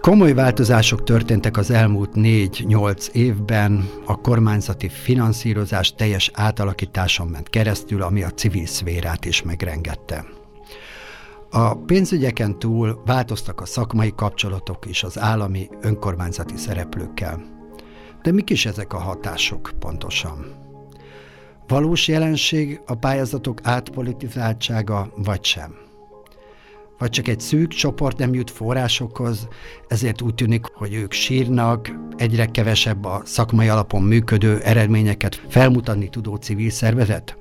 Komoly változások történtek az elmúlt négy-nyolc évben, a kormányzati finanszírozás teljes átalakításon ment keresztül, ami a civil szférát is megrengette. A pénzügyeken túl változtak a szakmai kapcsolatok is az állami önkormányzati szereplőkkel. De mik is ezek a hatások pontosan? Valós jelenség a pályázatok átpolitizáltsága, vagy sem? Vagy csak egy szűk csoport nem jut forrásokhoz, ezért úgy tűnik, hogy ők sírnak, egyre kevesebb a szakmai alapon működő eredményeket felmutatni tudó civil szervezet?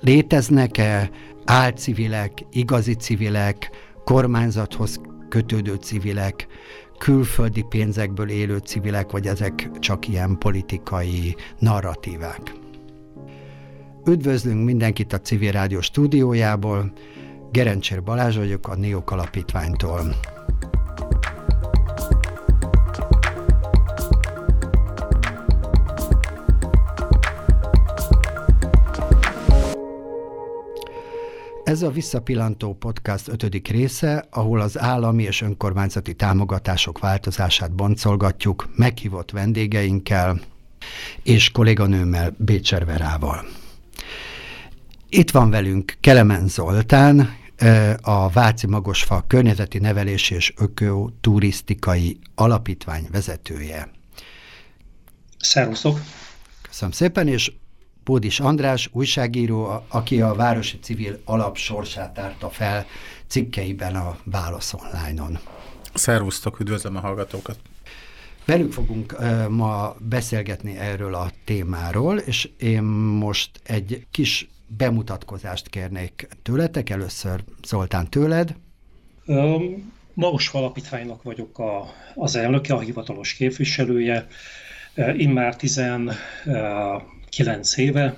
Léteznek-e álcivilek, igazi civilek, kormányzathoz kötődő civilek, külföldi pénzekből élő civilek, vagy ezek csak ilyen politikai narratívák? Üdvözlünk mindenkit a Civil Rádió stúdiójából. Gerencsér Balázs vagyok a Neok Alapítványtól. Ez a Visszapillantó Podcast ötödik része, ahol az állami és önkormányzati támogatások változását boncolgatjuk meghívott vendégeinkkel és kolléganőmmel Bécser Verával. Itt van velünk Kelemen Zoltán, a Váci Magosfa Környezeti Nevelés és Ökoturisztikai Alapítvány vezetője. Szervuszok! Köszönöm szépen, és Bódis András, újságíró, aki a Városi Civil Alap sorsát tárta fel cikkeiben a Válasz Online-on. Szervusztok, üdvözlöm a hallgatókat! Velük fogunk uh, ma beszélgetni erről a témáról, és én most egy kis bemutatkozást kérnék tőletek. Először Zoltán tőled. Um, Magos Alapítványnak vagyok a, az elnöke, a hivatalos képviselője. Immár 19 éve.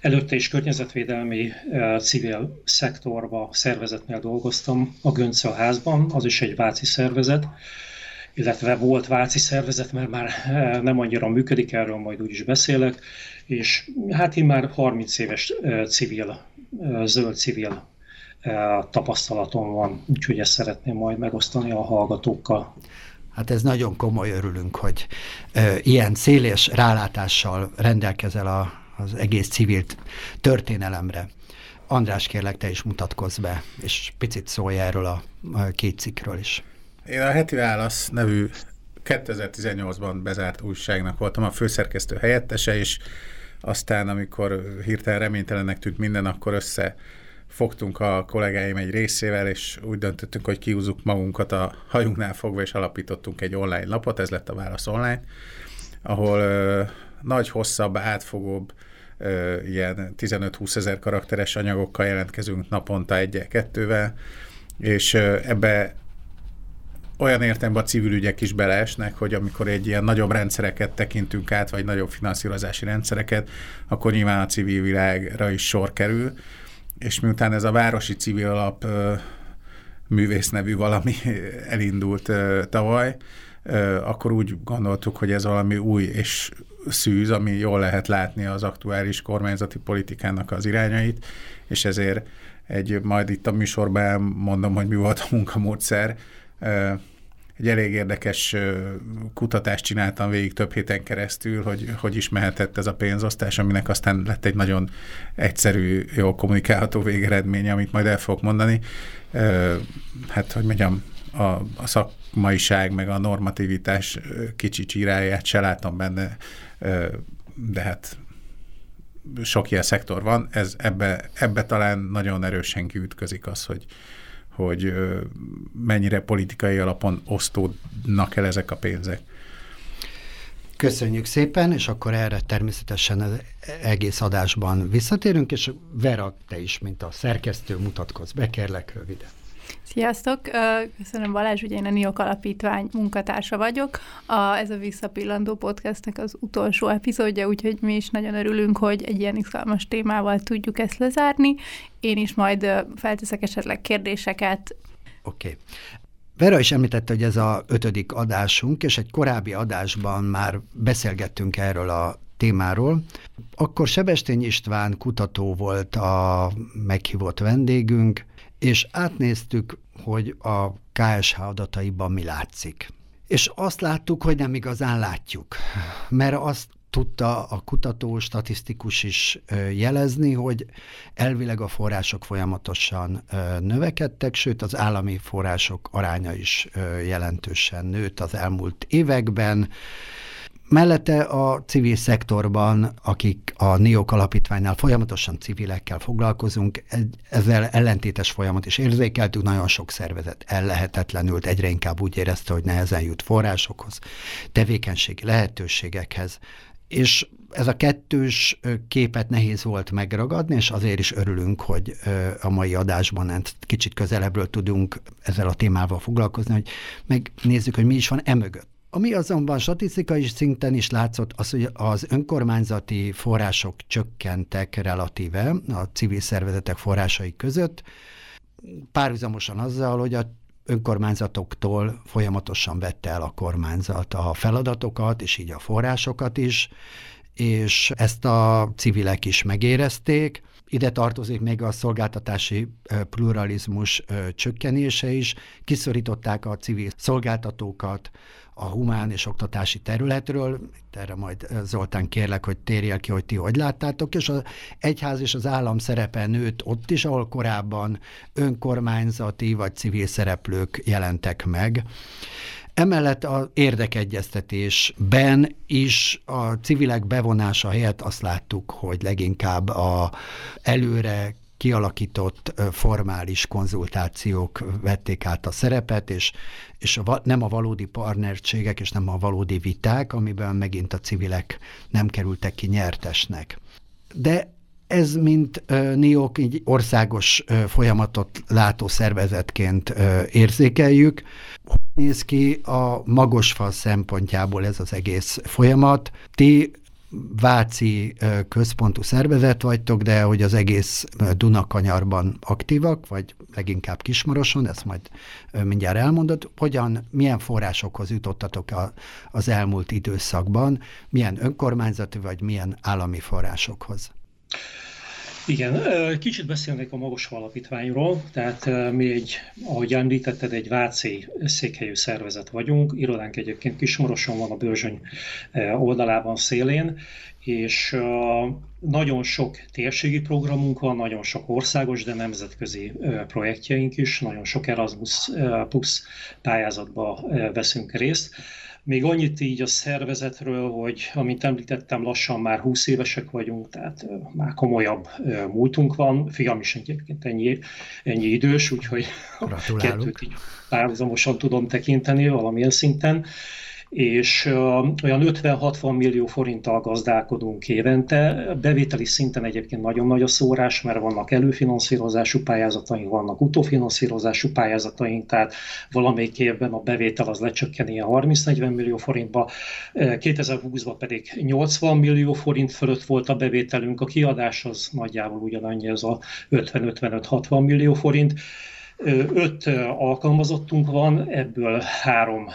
Előtte is környezetvédelmi civil szektorba, szervezetnél dolgoztam a Göncel házban, az is egy váci szervezet illetve volt váci szervezet, mert már nem annyira működik, erről majd úgy is beszélek, és hát én már 30 éves civil, zöld civil tapasztalatom van, úgyhogy ezt szeretném majd megosztani a hallgatókkal. Hát ez nagyon komoly, örülünk, hogy e, ilyen széles rálátással rendelkezel a, az egész civil történelemre. András, kérlek, te is mutatkozz be, és picit szólj erről a, a két cikkről is. Én a Heti Válasz nevű 2018-ban bezárt újságnak voltam a főszerkesztő helyettese, és aztán, amikor hirtelen reménytelenek tűnt minden, akkor össze fogtunk a kollégáim egy részével, és úgy döntöttünk, hogy kiúzzuk magunkat a hajunknál fogva, és alapítottunk egy online lapot, ez lett a Válasz Online, ahol ö, nagy, hosszabb, átfogóbb, ö, ilyen 15-20 ezer karakteres anyagokkal jelentkezünk naponta egyel-kettővel, és ö, ebbe olyan értelemben a civil ügyek is beleesnek, hogy amikor egy ilyen nagyobb rendszereket tekintünk át, vagy nagyobb finanszírozási rendszereket, akkor nyilván a civil világra is sor kerül, és miután ez a Városi Civil Alap művész nevű valami elindult tavaly, akkor úgy gondoltuk, hogy ez valami új és szűz, ami jól lehet látni az aktuális kormányzati politikának az irányait, és ezért egy, majd itt a műsorban mondom, hogy mi volt a munkamódszer, egy elég érdekes kutatást csináltam végig több héten keresztül, hogy hogy is mehetett ez a pénzosztás, aminek aztán lett egy nagyon egyszerű, jól kommunikálható végeredménye, amit majd el fogok mondani. Hát, hogy mondjam, a, a szakmaiság, meg a normativitás kicsi csíráját se látom benne, de hát sok ilyen szektor van, ez ebbe, ebbe talán nagyon erősen kiütközik az, hogy, hogy mennyire politikai alapon osztódnak el ezek a pénzek. Köszönjük szépen, és akkor erre természetesen az egész adásban visszatérünk, és Vera, te is, mint a szerkesztő, mutatkozz be, kérlek röviden. Sziasztok! Köszönöm Balázs, ugye én a NIOK Alapítvány munkatársa vagyok. A, ez a Visszapillandó podcastnek az utolsó epizódja, úgyhogy mi is nagyon örülünk, hogy egy ilyen izgalmas témával tudjuk ezt lezárni. Én is majd felteszek esetleg kérdéseket. Oké. Okay. Vera is említette, hogy ez a ötödik adásunk, és egy korábbi adásban már beszélgettünk erről a témáról. Akkor Sebestény István kutató volt a meghívott vendégünk, és átnéztük, hogy a KSH adataiban mi látszik. És azt láttuk, hogy nem igazán látjuk, mert azt tudta a kutató, statisztikus is jelezni, hogy elvileg a források folyamatosan növekedtek, sőt az állami források aránya is jelentősen nőtt az elmúlt években. Mellette a civil szektorban, akik a NIOK alapítványnál folyamatosan civilekkel foglalkozunk, ezzel ellentétes folyamat is érzékeltük, nagyon sok szervezet ellehetetlenült, egyre inkább úgy érezte, hogy nehezen jut forrásokhoz, tevékenységi lehetőségekhez, és ez a kettős képet nehéz volt megragadni, és azért is örülünk, hogy a mai adásban kicsit közelebbről tudunk ezzel a témával foglalkozni, hogy megnézzük, hogy mi is van emögött. Ami azonban statisztikai szinten is látszott, az, hogy az önkormányzati források csökkentek relatíve a civil szervezetek forrásai között, párhuzamosan azzal, hogy a önkormányzatoktól folyamatosan vette el a kormányzat a feladatokat, és így a forrásokat is, és ezt a civilek is megérezték. Ide tartozik még a szolgáltatási pluralizmus csökkenése is. Kiszorították a civil szolgáltatókat a humán és oktatási területről. Erre majd Zoltán kérlek, hogy térjél ki, hogy ti hogy láttátok, és az egyház és az állam szerepe nőtt ott is, ahol korábban önkormányzati vagy civil szereplők jelentek meg. Emellett az érdekegyeztetésben is a civilek bevonása helyett azt láttuk, hogy leginkább a előre kialakított formális konzultációk vették át a szerepet, és, és a, nem a valódi partnerségek, és nem a valódi viták, amiben megint a civilek nem kerültek ki nyertesnek. De ez, mint NIOK, így országos folyamatot látó szervezetként érzékeljük. Hogy néz ki a magosfal szempontjából ez az egész folyamat? Ti Váci központú szervezet vagytok, de hogy az egész Dunakanyarban aktívak, vagy leginkább Kismaroson, ezt majd mindjárt elmondod, hogyan, milyen forrásokhoz jutottatok a, az elmúlt időszakban, milyen önkormányzati vagy milyen állami forrásokhoz? Igen, kicsit beszélnék a Magas Alapítványról, tehát mi egy, ahogy említetted, egy Váci székhelyű szervezet vagyunk, irodánk egyébként Kismoroson van a Bőrzsöny oldalában szélén, és nagyon sok térségi programunk van, nagyon sok országos, de nemzetközi projektjeink is, nagyon sok Erasmus Plus pályázatba veszünk részt. Még annyit így a szervezetről, hogy amint említettem, lassan már 20 évesek vagyunk, tehát már komolyabb múltunk van. Fiam is egyébként ennyi, ennyi idős, úgyhogy kettőt így párhuzamosan tudom tekinteni valamilyen szinten és olyan 50-60 millió forinttal gazdálkodunk évente. Bevételi szinten egyébként nagyon nagy a szórás, mert vannak előfinanszírozású pályázataink, vannak utófinanszírozású pályázataink, tehát valamelyik évben a bevétel az lecsökken ilyen 30-40 millió forintba, 2020-ban pedig 80 millió forint fölött volt a bevételünk, a kiadás az nagyjából ugyanannyi, ez a 50-55-60 millió forint. Öt alkalmazottunk van, ebből három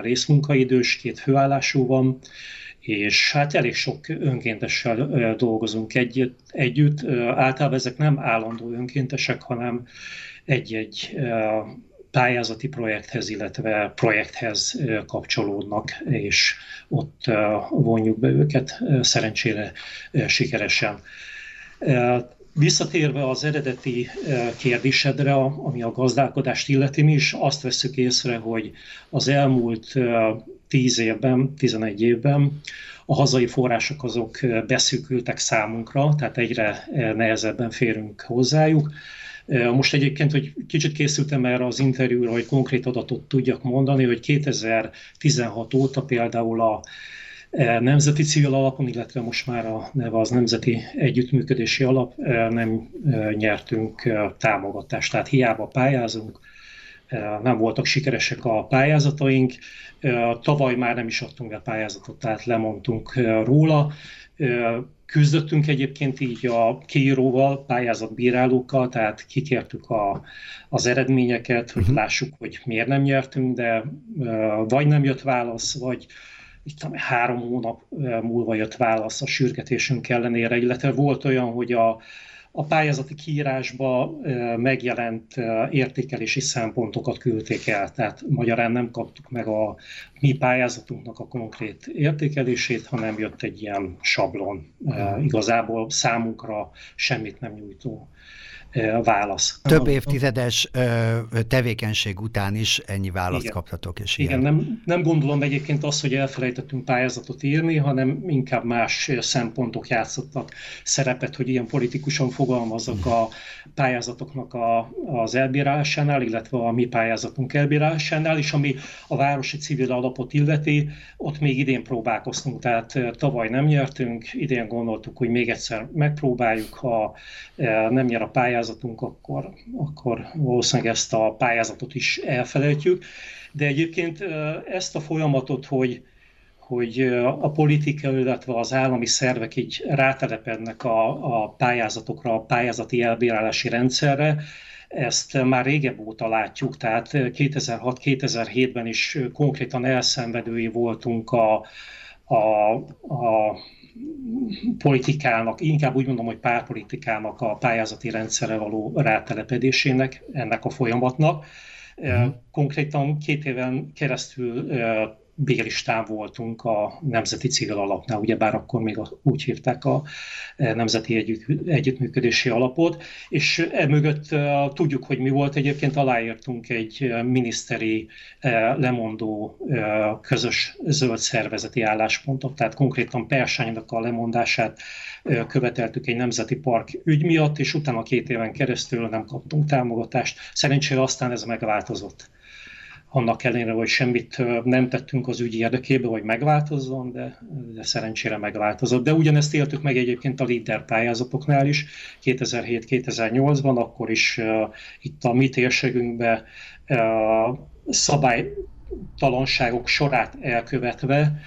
részmunkaidős, két főállású van, és hát elég sok önkéntessel dolgozunk egy, együtt. Általában ezek nem állandó önkéntesek, hanem egy-egy pályázati projekthez, illetve projekthez kapcsolódnak, és ott vonjuk be őket szerencsére sikeresen. Visszatérve az eredeti eh, kérdésedre, ami a gazdálkodást illeti, mi is azt veszük észre, hogy az elmúlt 10 eh, évben, 11 évben a hazai források azok eh, beszűkültek számunkra, tehát egyre nehezebben férünk hozzájuk. Most egyébként, hogy kicsit készültem erre az interjúra, hogy konkrét adatot tudjak mondani, hogy 2016 óta például a nemzeti civil alapon, illetve most már a neve az Nemzeti Együttműködési Alap, e, nem e, nyertünk támogatást, tehát hiába pályázunk, nem voltak sikeresek a pályázataink. Tavaly már nem is adtunk el pályázatot, tehát lemondtunk róla. Küzdöttünk egyébként így a kiíróval, pályázatbírálókkal, tehát kikértük a, az eredményeket, hogy uh-huh. lássuk, hogy miért nem nyertünk, de vagy nem jött válasz, vagy itt három hónap múlva jött válasz a sürgetésünk ellenére, illetve volt olyan, hogy a, a pályázati kiírásba megjelent értékelési szempontokat küldték el, tehát magyarán nem kaptuk meg a mi pályázatunknak a konkrét értékelését, hanem jött egy ilyen sablon, igazából számunkra semmit nem nyújtó válasz. Több évtizedes tevékenység után is ennyi választ Igen. kaptatok. És Igen, nem, nem gondolom egyébként azt, hogy elfelejtettünk pályázatot írni, hanem inkább más szempontok játszottak szerepet, hogy ilyen politikusan fogalmazok a pályázatoknak a, az elbírálásánál, illetve a mi pályázatunk elbírálásánál, és ami a városi civil alapot illeti, ott még idén próbálkoztunk, tehát tavaly nem nyertünk, idén gondoltuk, hogy még egyszer megpróbáljuk, ha nem nyer a pályázat, pályázatunk, akkor, akkor valószínűleg ezt a pályázatot is elfelejtjük. De egyébként ezt a folyamatot, hogy, hogy a politika, illetve az állami szervek így rátelepednek a, a pályázatokra, a pályázati elbírálási rendszerre, ezt már régebb óta látjuk, tehát 2006-2007-ben is konkrétan elszenvedői voltunk a, a, a politikának, inkább úgy mondom, hogy párpolitikának a pályázati rendszerre való rátelepedésének, ennek a folyamatnak. Uh-huh. Konkrétan két éven keresztül bélistán voltunk a Nemzeti Civil Alapnál, ugyebár akkor még úgy hívták a e, Nemzeti Együtt, Együttműködési Alapot, és emögött e, tudjuk, hogy mi volt. Egyébként aláírtunk egy e, miniszteri lemondó közös zöld szervezeti álláspontot, tehát konkrétan Persánynak a lemondását követeltük egy nemzeti park ügy miatt, és utána két éven keresztül nem kaptunk támogatást. Szerencsére aztán ez megváltozott annak ellenére, hogy semmit nem tettünk az ügy érdekében, hogy megváltozzon, de, de szerencsére megváltozott. De ugyanezt éltük meg egyébként a líder pályázatoknál is, 2007-2008-ban, akkor is uh, itt a mi térségünkben uh, szabálytalanságok sorát elkövetve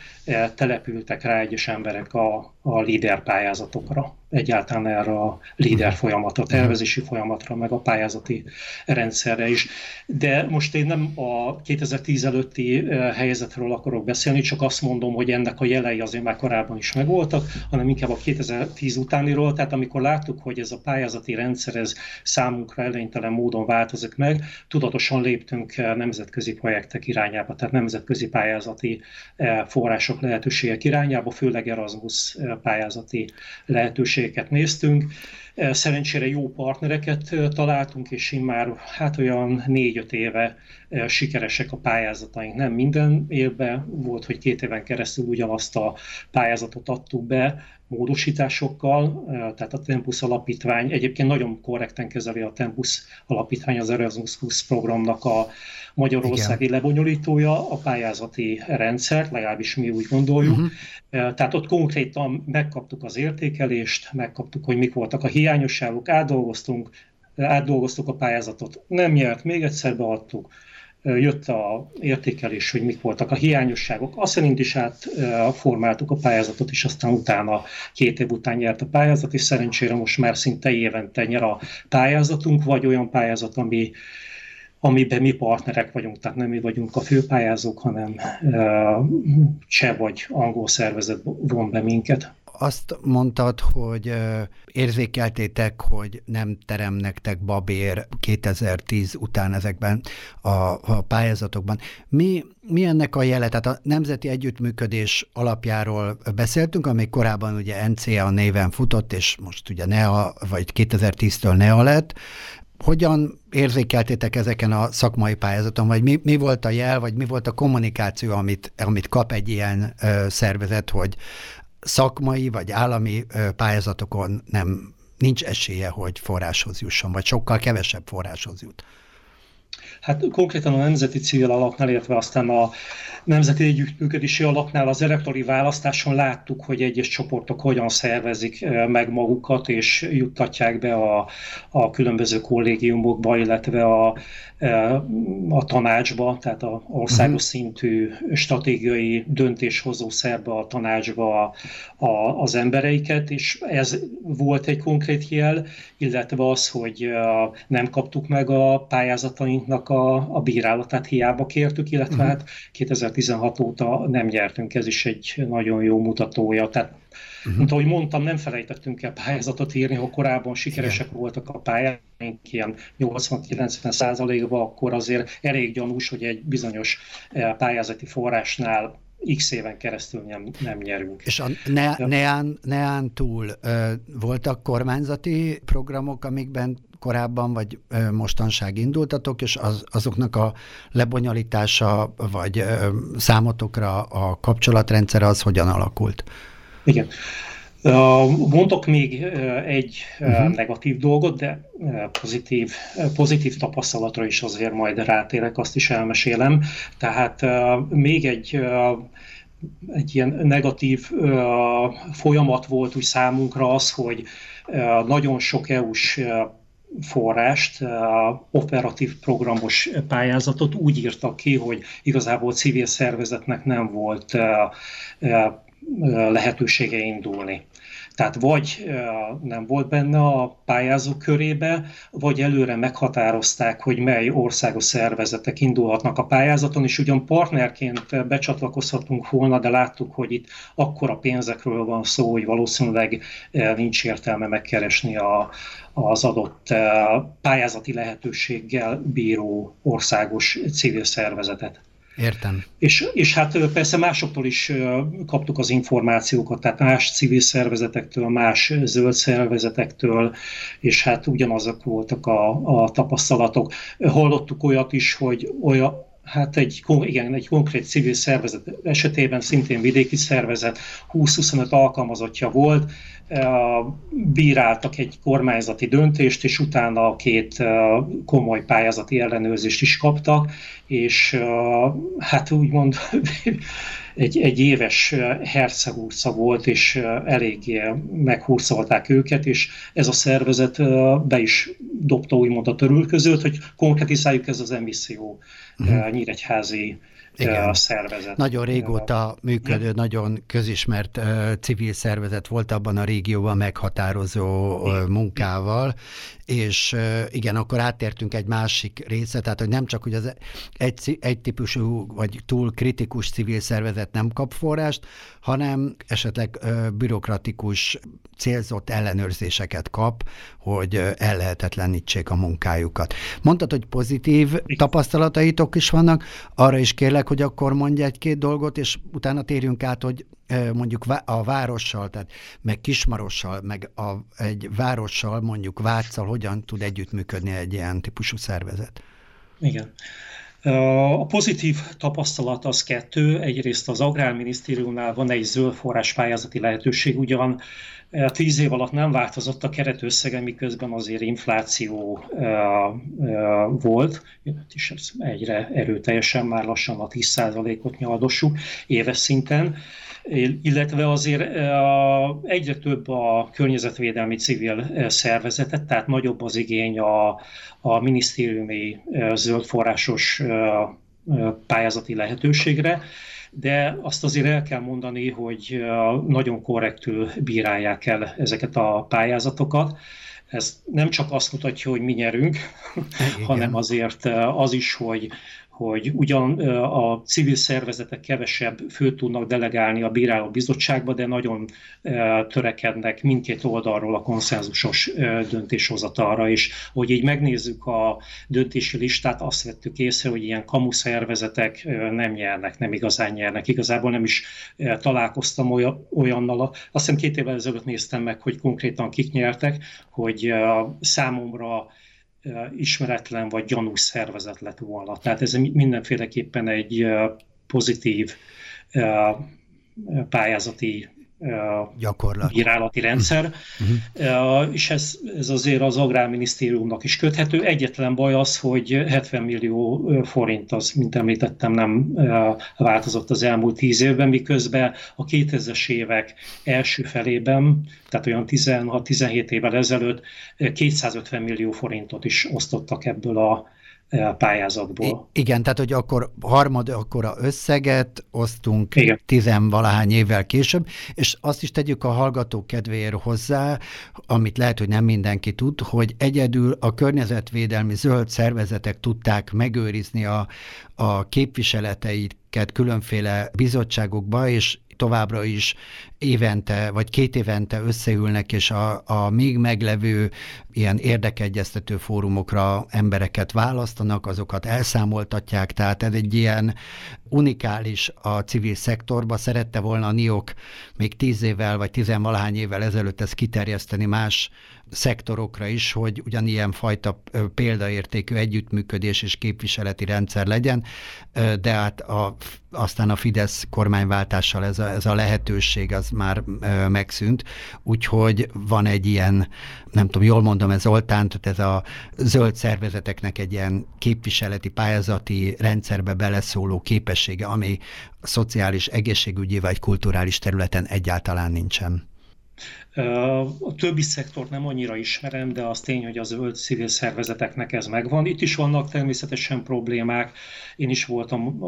települtek rá egyes emberek a, a líder pályázatokra egyáltalán erre a líder mhm. folyamatra, tervezési folyamatra, meg a pályázati rendszerre is. De most én nem a 2010 előtti helyzetről akarok beszélni, csak azt mondom, hogy ennek a jelei azért már korábban is megvoltak, hanem inkább a 2010 utániról, tehát amikor láttuk, hogy ez a pályázati rendszer ez számunkra elénytelen módon változik meg, tudatosan léptünk nemzetközi projektek irányába, tehát nemzetközi pályázati források lehetőségek irányába, főleg Erasmus pályázati lehetőség lehetőségeket néztünk. Szerencsére jó partnereket találtunk, és én már hát olyan négy-öt éve sikeresek a pályázataink. Nem minden évben volt, hogy két éven keresztül ugyanazt a pályázatot adtuk be, módosításokkal, tehát a Tempus alapítvány egyébként nagyon korrekten kezeli a Tempus alapítvány az Erasmus Plus programnak a magyarországi Igen. lebonyolítója, a pályázati rendszert, legalábbis mi úgy gondoljuk. Uh-huh. Tehát ott konkrétan megkaptuk az értékelést, megkaptuk, hogy mik voltak a hiányosságok, átdolgoztunk, átdolgoztuk a pályázatot, nem nyert, még egyszer beadtuk, jött a értékelés, hogy mik voltak a hiányosságok. Azt szerint is átformáltuk a pályázatot, és aztán utána, két év után nyert a pályázat, és szerencsére most már szinte évente nyer a pályázatunk, vagy olyan pályázat, ami amiben mi partnerek vagyunk, tehát nem mi vagyunk a főpályázók, hanem cseh vagy angol szervezet von be minket azt mondtad, hogy érzékeltétek, hogy nem terem nektek babér 2010 után ezekben a, a pályázatokban. Mi, mi ennek a jele? Tehát a Nemzeti Együttműködés alapjáról beszéltünk, amely korábban ugye NCA néven futott, és most ugye NEA, vagy 2010-től NEA lett. Hogyan érzékeltétek ezeken a szakmai pályázaton, vagy mi, mi volt a jel, vagy mi volt a kommunikáció, amit, amit kap egy ilyen ö, szervezet, hogy szakmai vagy állami pályázatokon nem nincs esélye, hogy forráshoz jusson, vagy sokkal kevesebb forráshoz jut. Hát konkrétan a Nemzeti Civil Alapnál, illetve aztán a Nemzeti Együttműködési Alapnál az elektori választáson láttuk, hogy egyes csoportok hogyan szervezik meg magukat, és juttatják be a, a különböző kollégiumokba, illetve a, a tanácsba, tehát a országos uh-huh. szintű stratégiai döntéshozó szerbe a tanácsba a, az embereiket, és ez volt egy konkrét jel, illetve az, hogy nem kaptuk meg a pályázataink pályázatunknak a, a bírálatát hiába kértük, illetve uh-huh. hát 2016 óta nem nyertünk, ez is egy nagyon jó mutatója. Tehát Uh-huh. Mint ahogy mondtam, nem felejtettünk el pályázatot írni, ha korábban sikeresek Igen. voltak a pályáink, ilyen 80-90 százalékban, akkor azért elég gyanús, hogy egy bizonyos pályázati forrásnál x éven keresztül nem, nem nyerünk. És a ne, neán, neán túl ö, voltak kormányzati programok, amikben korábban vagy ö, mostanság indultatok, és az, azoknak a lebonyolítása vagy ö, számotokra a kapcsolatrendszer az hogyan alakult? Igen. Mondok még egy uh-huh. negatív dolgot, de pozitív, pozitív tapasztalatra is azért majd rátérek, azt is elmesélem. Tehát még egy egy ilyen negatív folyamat volt úgy számunkra az, hogy nagyon sok EU-s forrást, operatív programos pályázatot úgy írtak ki, hogy igazából civil szervezetnek nem volt lehetősége indulni. Tehát vagy nem volt benne a pályázók körébe, vagy előre meghatározták, hogy mely országos szervezetek indulhatnak a pályázaton, és ugyan partnerként becsatlakozhatunk volna, de láttuk, hogy itt akkora pénzekről van szó, hogy valószínűleg nincs értelme megkeresni a, az adott pályázati lehetőséggel bíró országos civil szervezetet. Értem. És, és hát persze másoktól is kaptuk az információkat, tehát más civil szervezetektől, más zöld szervezetektől, és hát ugyanazok voltak a, a tapasztalatok. Hallottuk olyat is, hogy olyan, Hát egy, igen, egy konkrét civil szervezet esetében, szintén vidéki szervezet, 20-25 alkalmazottja volt, bíráltak egy kormányzati döntést, és utána két komoly pályázati ellenőrzést is kaptak, és hát úgymond egy, egy éves hercegúrca volt, és eléggé meghúrszolták őket, és ez a szervezet be is dobta úgymond a törülközőt, hogy konkretizáljuk ez az emisszió uh-huh. nyíregyházi igen. szervezet. Nagyon régóta működő, nagyon közismert uh, civil szervezet volt abban a régióban meghatározó uh, munkával, és igen, akkor átértünk egy másik része, tehát hogy nem csak, hogy az egy, egy típusú vagy túl kritikus civil szervezet nem kap forrást, hanem esetleg bürokratikus célzott ellenőrzéseket kap, hogy ellehetetlenítsék a munkájukat. Mondtad, hogy pozitív tapasztalataitok is vannak, arra is kérlek, hogy akkor mondj egy-két dolgot, és utána térjünk át, hogy mondjuk a várossal, tehát meg Kismarossal, meg a, egy várossal, mondjuk Váccal hogyan tud együttműködni egy ilyen típusú szervezet? Igen. A pozitív tapasztalat az kettő. Egyrészt az Agrárminisztériumnál van egy zöld forrás pályázati lehetőség, ugyan tíz év alatt nem változott a keretösszege, miközben azért infláció volt, és ez egyre erőteljesen, már lassan a 10%-ot nyaldossuk éves szinten illetve azért egyre több a környezetvédelmi civil szervezetet, tehát nagyobb az igény a, a minisztériumi zöldforrásos pályázati lehetőségre, de azt azért el kell mondani, hogy nagyon korrektül bírálják el ezeket a pályázatokat. Ez nem csak azt mutatja, hogy mi nyerünk, Igen. hanem azért az is, hogy hogy ugyan a civil szervezetek kevesebb fő tudnak delegálni a bíráló bizottságba, de nagyon törekednek mindkét oldalról a konszenzusos döntéshozatalra is. Hogy így megnézzük a döntési listát, azt vettük észre, hogy ilyen kamu szervezetek nem nyernek, nem igazán nyernek. Igazából nem is találkoztam olyannal. Azt hiszem két évvel ezelőtt néztem meg, hogy konkrétan kik nyertek, hogy számomra ismeretlen vagy gyanús szervezet lett volna. Tehát ez mindenféleképpen egy pozitív pályázati Gyakorlat. bírálati rendszer, uh-huh. és ez, ez azért az Agrárminisztériumnak is köthető. Egyetlen baj az, hogy 70 millió forint az, mint említettem, nem változott az elmúlt 10 évben, miközben a 2000-es évek első felében, tehát olyan 16-17 évvel ezelőtt 250 millió forintot is osztottak ebből a pályázatból. I- igen, tehát hogy akkor harmad akkora összeget osztunk igen. tizenvalahány évvel később, és azt is tegyük a hallgatók kedvéért hozzá, amit lehet, hogy nem mindenki tud, hogy egyedül a környezetvédelmi zöld szervezetek tudták megőrizni a, a képviseleteiket különféle bizottságokba, és továbbra is évente vagy két évente összeülnek, és a, a még meglevő ilyen érdekegyeztető fórumokra embereket választanak, azokat elszámoltatják, tehát ez egy ilyen unikális a civil szektorba. Szerette volna a NIOK még tíz évvel vagy tizenvalahány évvel ezelőtt ezt kiterjeszteni más szektorokra is, hogy ugyanilyen fajta példaértékű együttműködés és képviseleti rendszer legyen, de hát a, aztán a Fidesz kormányváltással ez a, ez a lehetőség az már megszűnt, úgyhogy van egy ilyen, nem tudom, jól mondom, ez Oltán, tehát ez a zöld szervezeteknek egy ilyen képviseleti, pályázati rendszerbe beleszóló képessége, ami szociális, egészségügyi vagy kulturális területen egyáltalán nincsen. A többi szektort nem annyira ismerem, de az tény, hogy az zöld civil szervezeteknek ez megvan. Itt is vannak természetesen problémák. Én is voltam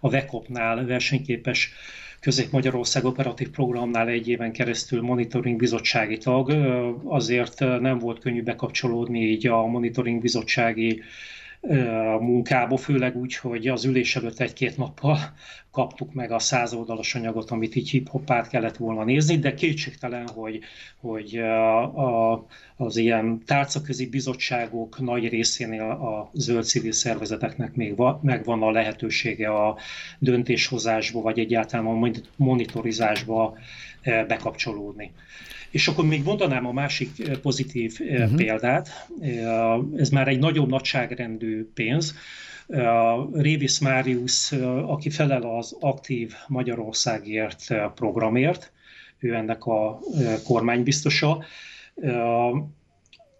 a VECOP-nál versenyképes Közép-Magyarország operatív programnál egy éven keresztül monitoring bizottsági tag, azért nem volt könnyű bekapcsolódni így a monitoring bizottsági munkába, főleg úgy, hogy az ülés előtt egy-két nappal kaptuk meg a százoldalas anyagot, amit így hip kellett volna nézni, de kétségtelen, hogy, hogy a, az ilyen tárcaközi bizottságok nagy részénél a zöld civil szervezeteknek még va, megvan a lehetősége a döntéshozásba, vagy egyáltalán a monitorizásba bekapcsolódni. És akkor még mondanám a másik pozitív uh-huh. példát. Ez már egy nagyobb nagyságrendű pénz. Révis Máriusz, aki felel az aktív Magyarországért programért, ő ennek a kormánybiztosa,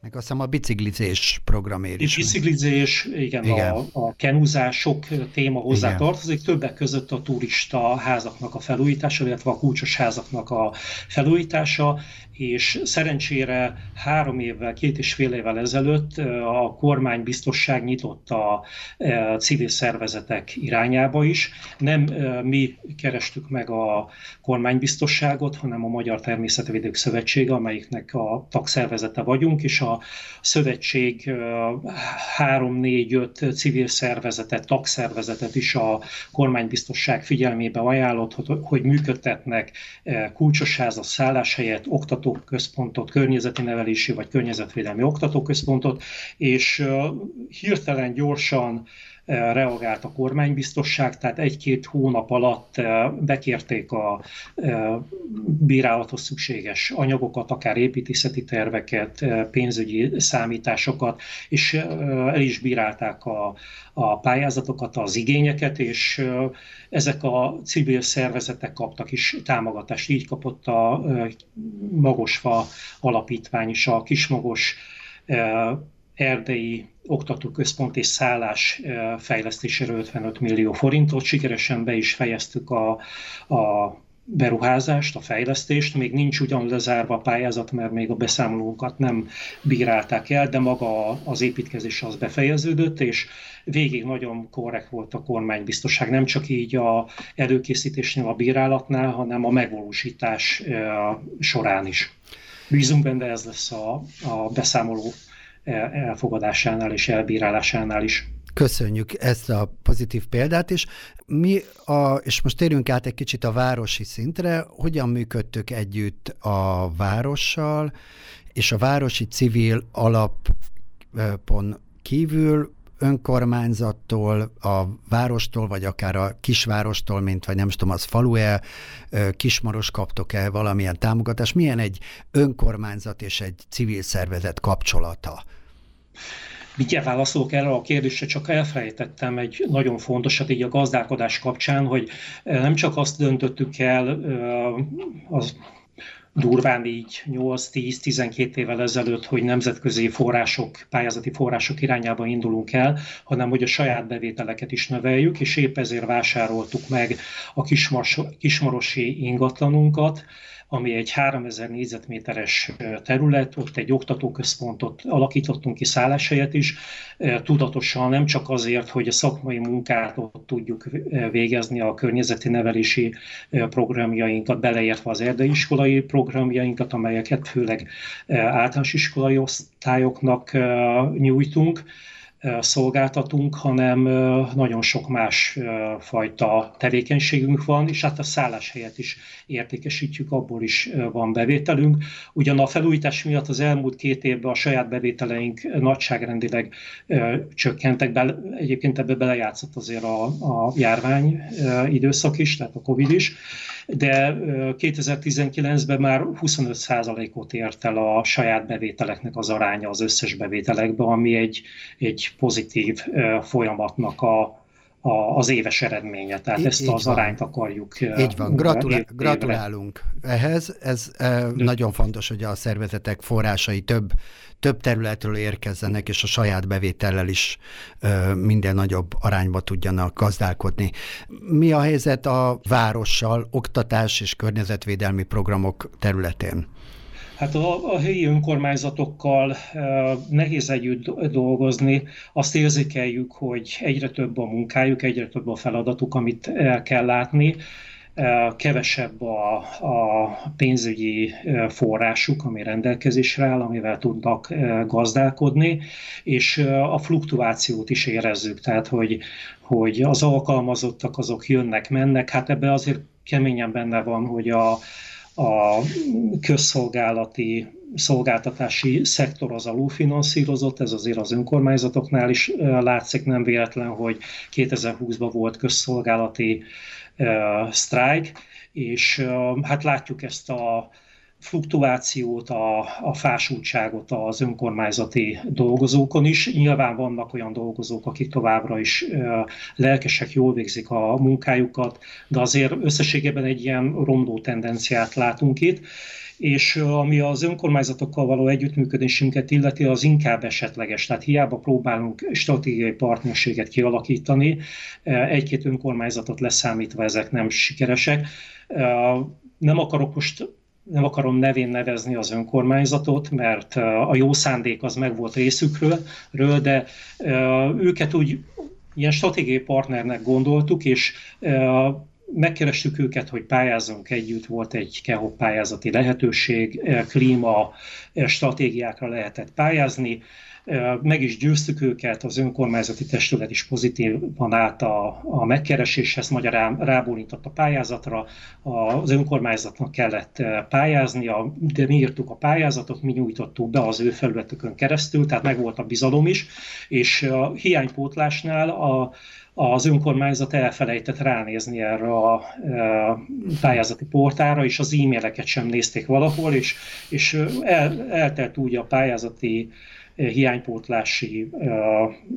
meg azt hiszem a biciklizés programért is. Biciklizés, igen, igen. A, a kenuzás, sok téma hozzá igen. tartozik, többek között a turista házaknak a felújítása, illetve a kulcsos házaknak a felújítása, és szerencsére három évvel, két és fél évvel ezelőtt a kormánybiztosság nyitott a civil szervezetek irányába is. Nem mi kerestük meg a kormánybiztosságot, hanem a Magyar Természetvédők Szövetsége, amelyiknek a tagszervezete vagyunk, és a szövetség három, négy, öt civil szervezetet, tagszervezetet is a kormánybiztosság figyelmébe ajánlott, hogy működtetnek kulcsos házat, szálláshelyet, oktató oktatóközpontot, környezeti nevelési vagy környezetvédelmi oktatóközpontot, és hirtelen gyorsan reagált a kormánybiztosság, tehát egy-két hónap alatt bekérték a bírálathoz szükséges anyagokat, akár építészeti terveket, pénzügyi számításokat, és el is bírálták a, a pályázatokat, az igényeket, és ezek a civil szervezetek kaptak is támogatást. Így kapott a Magosfa alapítvány is a Kismagos erdei oktatóközpont és szállás fejlesztésére 55 millió forintot. Sikeresen be is fejeztük a, a beruházást, a fejlesztést. Még nincs ugyan lezárva a pályázat, mert még a beszámolókat nem bírálták el, de maga az építkezés az befejeződött, és végig nagyon korrekt volt a kormánybiztosság, nem csak így a előkészítésnél, a bírálatnál, hanem a megvalósítás során is. Bízunk benne, ez lesz a, a beszámoló elfogadásánál és elbírálásánál is. Köszönjük ezt a pozitív példát, és mi a, és most térjünk át egy kicsit a városi szintre, hogyan működtök együtt a várossal, és a városi civil alapon kívül önkormányzattól, a várostól, vagy akár a kisvárostól, mint vagy nem tudom, az falu-e, kismaros kaptok-e valamilyen támogatást? Milyen egy önkormányzat és egy civil szervezet kapcsolata? Mindjárt válaszolok erre a kérdésre, csak elfelejtettem egy nagyon fontosat így a gazdálkodás kapcsán, hogy nem csak azt döntöttük el az durván így 8-10-12 évvel ezelőtt, hogy nemzetközi források, pályázati források irányába indulunk el, hanem hogy a saját bevételeket is növeljük, és épp ezért vásároltuk meg a kismars, kismarosi ingatlanunkat, ami egy 3000 négyzetméteres terület, ott egy oktatóközpontot alakítottunk ki szálláshelyet is, tudatosan nem csak azért, hogy a szakmai munkát ott tudjuk végezni, a környezeti nevelési programjainkat, beleértve az erdeiiskolai programjainkat, amelyeket főleg általános iskolai osztályoknak nyújtunk, szolgáltatunk, hanem nagyon sok más fajta tevékenységünk van, és hát a szálláshelyet is értékesítjük, abból is van bevételünk. Ugyan a felújítás miatt az elmúlt két évben a saját bevételeink nagyságrendileg csökkentek, be, egyébként ebbe belejátszott azért a, a járvány időszak is, tehát a Covid is, de 2019-ben már 25%-ot ért el a saját bevételeknek az aránya az összes bevételekben, ami egy, egy pozitív folyamatnak a, a, az éves eredménye. Tehát így, ezt így az van. arányt akarjuk. Így van, Gratulá- gratulálunk ehhez. Ez De. nagyon fontos, hogy a szervezetek forrásai több, több területről érkezzenek, és a saját bevétellel is minden nagyobb arányba tudjanak gazdálkodni. Mi a helyzet a várossal, oktatás és környezetvédelmi programok területén? Hát a, a helyi önkormányzatokkal nehéz együtt dolgozni. Azt érzékeljük, hogy egyre több a munkájuk, egyre több a feladatuk, amit el kell látni. Kevesebb a, a pénzügyi forrásuk, ami rendelkezésre áll, amivel tudnak gazdálkodni, és a fluktuációt is érezzük, tehát hogy, hogy az alkalmazottak azok jönnek, mennek, hát ebbe azért keményen benne van, hogy a, a közszolgálati szolgáltatási szektor az alulfinanszírozott, ez azért az önkormányzatoknál is látszik, nem véletlen, hogy 2020-ban volt közszolgálati sztrájk, és hát látjuk ezt a fluktuációt, a, a fásultságot az önkormányzati dolgozókon is. Nyilván vannak olyan dolgozók, akik továbbra is lelkesek, jól végzik a munkájukat, de azért összességében egy ilyen rondó tendenciát látunk itt és ami az önkormányzatokkal való együttműködésünket illeti, az inkább esetleges. Tehát hiába próbálunk stratégiai partnerséget kialakítani, egy-két önkormányzatot leszámítva ezek nem sikeresek. Nem akarok most nem akarom nevén nevezni az önkormányzatot, mert a jó szándék az meg volt részükről, de őket úgy ilyen stratégiai partnernek gondoltuk, és megkerestük őket, hogy pályázzunk együtt, volt egy KEHO pályázati lehetőség, klíma stratégiákra lehetett pályázni, meg is győztük őket, az önkormányzati testület is pozitívan állt a, a megkereséshez, magyarán rábólintott a pályázatra, az önkormányzatnak kellett pályázni, de mi írtuk a pályázatot, mi nyújtottuk be az ő felületükön keresztül, tehát meg volt a bizalom is, és a hiánypótlásnál a az önkormányzat elfelejtett ránézni erre a pályázati portára, és az e-maileket sem nézték valahol, és, és el, eltelt úgy a pályázati hiánypótlási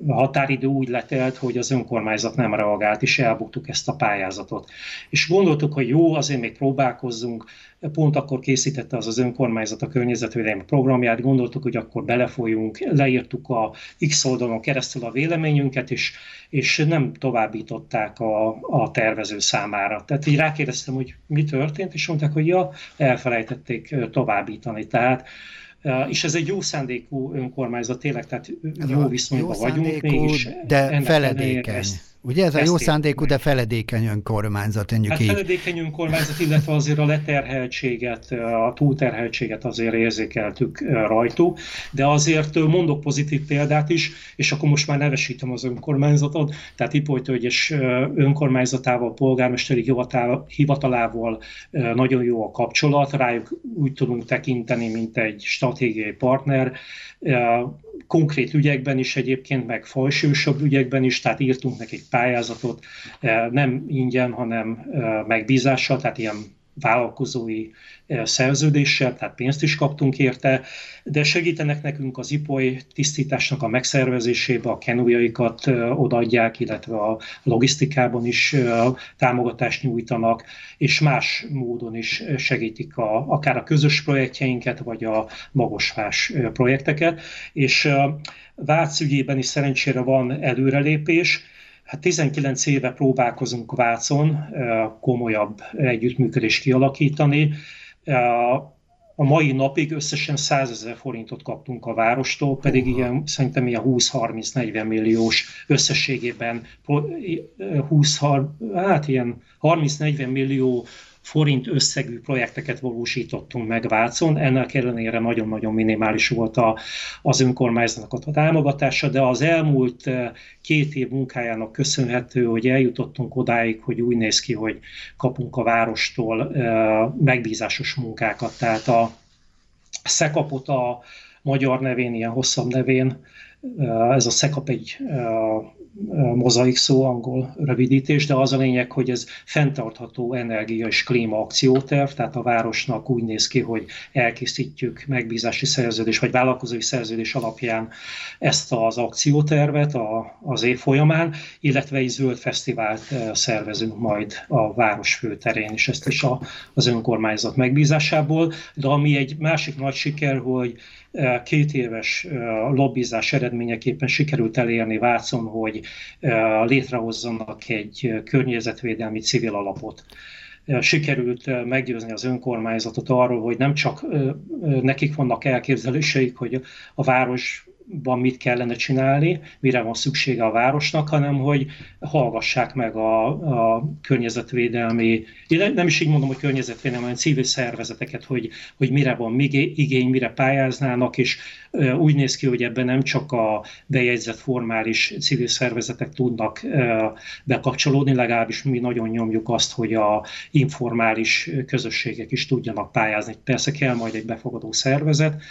határidő úgy letelt, hogy az önkormányzat nem reagált, és elbuktuk ezt a pályázatot. És gondoltuk, hogy jó, azért még próbálkozzunk, pont akkor készítette az az önkormányzat a környezetvédelmi programját, gondoltuk, hogy akkor belefolyunk, leírtuk a X oldalon keresztül a véleményünket, és, és nem továbbították a, a tervező számára. Tehát így rákérdeztem, hogy mi történt, és mondták, hogy ja, elfelejtették továbbítani. Tehát és ez egy jó szándékú önkormányzat, tényleg, tehát jó viszonyban jó vagyunk. Mégis de feledékeny. Ezt, Ugye ez a jó szándékú, de feledékeny önkormányzat, mondjuk hát így. feledékeny önkormányzat, illetve azért a leterheltséget, a túlterheltséget azért érzékeltük rajtuk, de azért mondok pozitív példát is, és akkor most már nevesítem az önkormányzatot, tehát Ipolyt egyes önkormányzatával, polgármesteri hivatalával nagyon jó a kapcsolat, rájuk úgy tudunk tekinteni, mint egy stratégiai partner, konkrét ügyekben is egyébként, meg fajsősabb ügyekben is, tehát írtunk nekik pályázatot, nem ingyen, hanem megbízással, tehát ilyen vállalkozói szerződéssel, tehát pénzt is kaptunk érte, de segítenek nekünk az ipoly tisztításnak a megszervezésébe, a kenujaikat odaadják, illetve a logisztikában is támogatást nyújtanak, és más módon is segítik a, akár a közös projektjeinket, vagy a magosfás projekteket, és Vác ügyében is szerencsére van előrelépés, Hát 19 éve próbálkozunk Vácon komolyabb együttműködést kialakítani. a mai napig összesen 100 ezer forintot kaptunk a várostól, pedig ilyen, szerintem ilyen 20-30-40 milliós összességében 20, hát ilyen 30-40 millió forint összegű projekteket valósítottunk meg Vácon, ennek ellenére nagyon-nagyon minimális volt a, az önkormányzatnak a támogatása, de az elmúlt eh, két év munkájának köszönhető, hogy eljutottunk odáig, hogy úgy néz ki, hogy kapunk a várostól eh, megbízásos munkákat, tehát a szekapot a magyar nevén, ilyen hosszabb nevén, ez a szekap egy mozaik szó, angol rövidítés, de az a lényeg, hogy ez fenntartható energia és klíma akcióterv, tehát a városnak úgy néz ki, hogy elkészítjük megbízási szerződés vagy vállalkozói szerződés alapján ezt az akciótervet az év folyamán, illetve egy zöld fesztivált eh, szervezünk majd a város főterén, és ezt is az önkormányzat megbízásából. De ami egy másik nagy siker, hogy két éves lobbizás eredményeképpen sikerült elérni Vácon, hogy létrehozzanak egy környezetvédelmi civil alapot. Sikerült meggyőzni az önkormányzatot arról, hogy nem csak nekik vannak elképzeléseik, hogy a város van mit kellene csinálni, mire van szüksége a városnak, hanem hogy hallgassák meg a, a környezetvédelmi, nem is így mondom, hogy környezetvédelmi, hanem civil szervezeteket, hogy, hogy mire van igény, mire pályáznának, és úgy néz ki, hogy ebben nem csak a bejegyzett formális civil szervezetek tudnak bekapcsolódni, legalábbis mi nagyon nyomjuk azt, hogy a informális közösségek is tudjanak pályázni. Persze kell majd egy befogadó szervezet,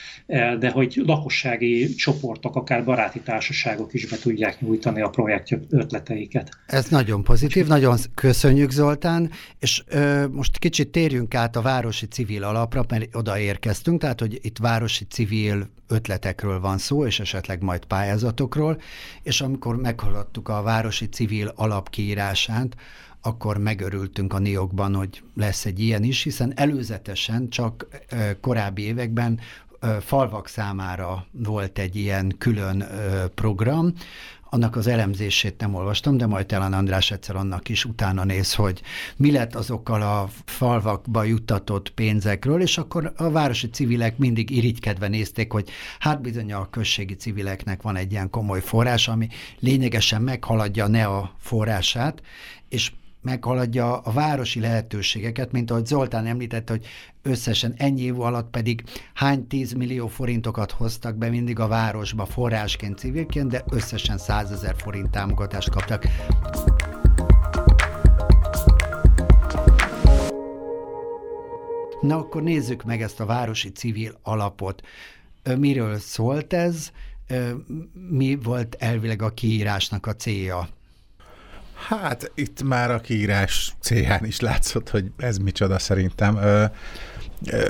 de hogy lakossági csoportok, akár baráti társaságok is be tudják nyújtani a projekt ötleteiket. Ez nagyon pozitív, nagyon köszönjük Zoltán, és ö, most kicsit térjünk át a városi civil alapra, mert oda érkeztünk, tehát hogy itt városi civil ötletekről van szó, és esetleg majd pályázatokról, és amikor meghallottuk a városi civil alapkiírását, akkor megörültünk a niokban, hogy lesz egy ilyen is, hiszen előzetesen csak korábbi években falvak számára volt egy ilyen külön program, annak az elemzését nem olvastam, de majd talán András egyszer annak is utána néz, hogy mi lett azokkal a falvakba juttatott pénzekről, és akkor a városi civilek mindig irigykedve nézték, hogy hát bizony a községi civileknek van egy ilyen komoly forrás, ami lényegesen meghaladja ne a forrását, és meghaladja a városi lehetőségeket, mint ahogy Zoltán említette, hogy összesen ennyi év alatt pedig hány tízmillió forintokat hoztak be mindig a városba forrásként, civilként, de összesen százezer forint támogatást kaptak. Na akkor nézzük meg ezt a városi civil alapot. Miről szólt ez? Mi volt elvileg a kiírásnak a célja? Hát itt már a kiírás célján is látszott, hogy ez micsoda szerintem.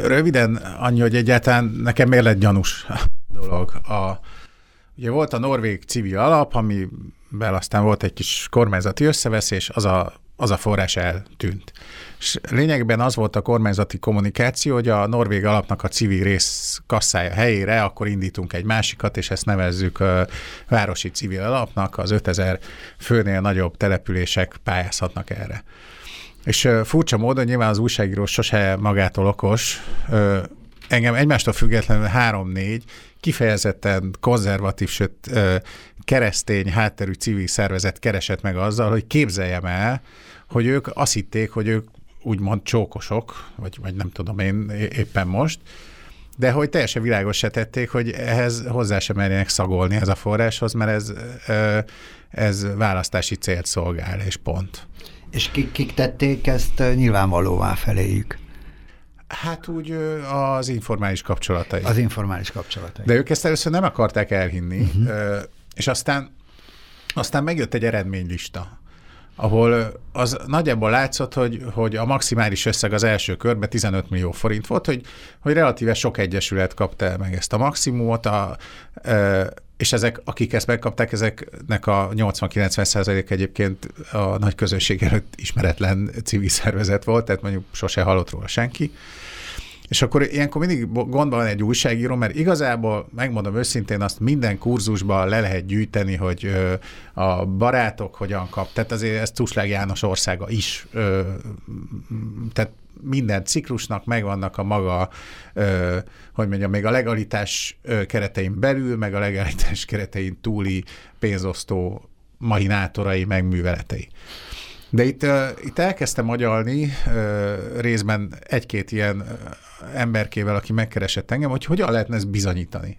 Röviden annyi, hogy egyáltalán nekem miért lett gyanús a dolog. A, ugye volt a Norvég civil alap, amivel aztán volt egy kis kormányzati összeveszés, az a az a forrás eltűnt. És lényegben az volt a kormányzati kommunikáció, hogy a Norvég alapnak a civil rész kasszája helyére, akkor indítunk egy másikat, és ezt nevezzük városi civil alapnak, az 5000 főnél nagyobb települések pályázhatnak erre. És furcsa módon nyilván az újságíró sose magától okos, engem egymástól függetlenül három-négy kifejezetten konzervatív, sőt keresztény hátterű civil szervezet keresett meg azzal, hogy képzeljem el, hogy ők azt hitték, hogy ők úgymond csókosok, vagy, vagy nem tudom én éppen most, de hogy teljesen világos se tették, hogy ehhez hozzá sem merjenek szagolni ez a forráshoz, mert ez, ez választási célt szolgál, és pont. És kik, kik tették ezt nyilvánvalóvá feléjük? Hát úgy az informális kapcsolatai. Az informális kapcsolatai. De ők ezt először nem akarták elhinni, uh-huh. és aztán, aztán megjött egy eredménylista ahol az nagyjából látszott, hogy, hogy a maximális összeg az első körben 15 millió forint volt, hogy, hogy relatíve sok egyesület kapta meg ezt a maximumot, a, és ezek, akik ezt megkapták, ezeknek a 80-90 százalék egyébként a nagy közönség előtt ismeretlen civil szervezet volt, tehát mondjuk sose hallott róla senki. És akkor ilyenkor mindig gondban van egy újságíró, mert igazából, megmondom őszintén, azt minden kurzusban le lehet gyűjteni, hogy a barátok hogyan kap. Tehát azért ez Tuslág János országa is. Tehát minden ciklusnak megvannak a maga, ö, hogy mondjam, még a legalitás keretein belül, meg a legalitás keretein túli pénzosztó mahinátorai, meg műveletei. De itt, uh, itt elkezdtem agyalni uh, részben egy-két ilyen emberkével, aki megkeresett engem, hogy hogyan lehetne ezt bizonyítani.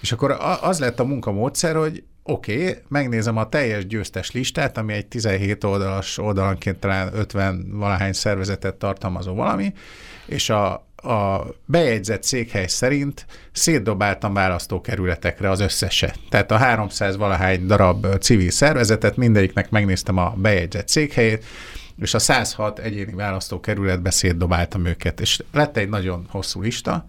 És akkor az lett a munkamódszer, hogy oké, okay, megnézem a teljes győztes listát, ami egy 17 oldalas oldalanként talán 50 valahány szervezetet tartalmazó valami, és a, a bejegyzett székhely szerint szétdobáltam választókerületekre az összeset. Tehát a 300 valahány darab civil szervezetet, mindegyiknek megnéztem a bejegyzett székhelyét, és a 106 egyéni választókerületbe szétdobáltam őket, és lett egy nagyon hosszú lista,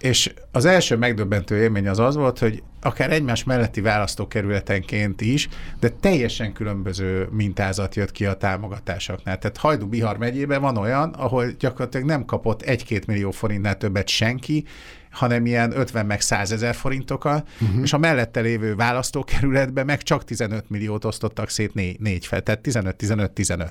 és az első megdöbbentő élmény az az volt, hogy akár egymás melletti választókerületenként is, de teljesen különböző mintázat jött ki a támogatásoknál. Tehát Hajdú-Bihar megyében van olyan, ahol gyakorlatilag nem kapott egy-két millió forintnál többet senki, hanem ilyen 50 meg 100 ezer forintokkal, uh-huh. és a mellette lévő választókerületben meg csak 15 milliót osztottak szét négy, négy fel, tehát 15-15-15.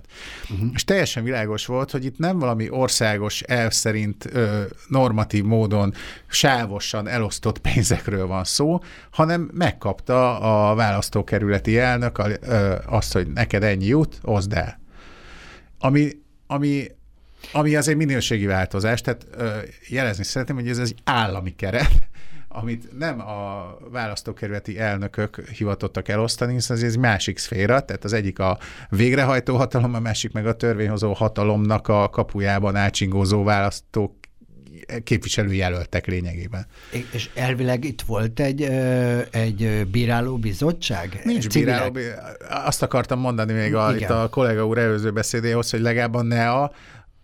Uh-huh. És teljesen világos volt, hogy itt nem valami országos elv szerint ö, normatív módon sávosan elosztott pénzekről van szó, hanem megkapta a választókerületi elnök a, ö, azt, hogy neked ennyi jut, oszd el. Ami, ami ami azért minőségi változás, tehát jelezni szeretném, hogy ez egy állami keret, amit nem a választókerületi elnökök hivatottak elosztani, hiszen ez egy másik szféra, tehát az egyik a végrehajtó hatalom, a másik meg a törvényhozó hatalomnak a kapujában átsingózó választók képviselőjelöltek lényegében. És elvileg itt volt egy, egy bíráló bizottság? Nincs bíráló, azt akartam mondani még a, itt a kollega úr előző beszédéhoz, hogy legalább a NEA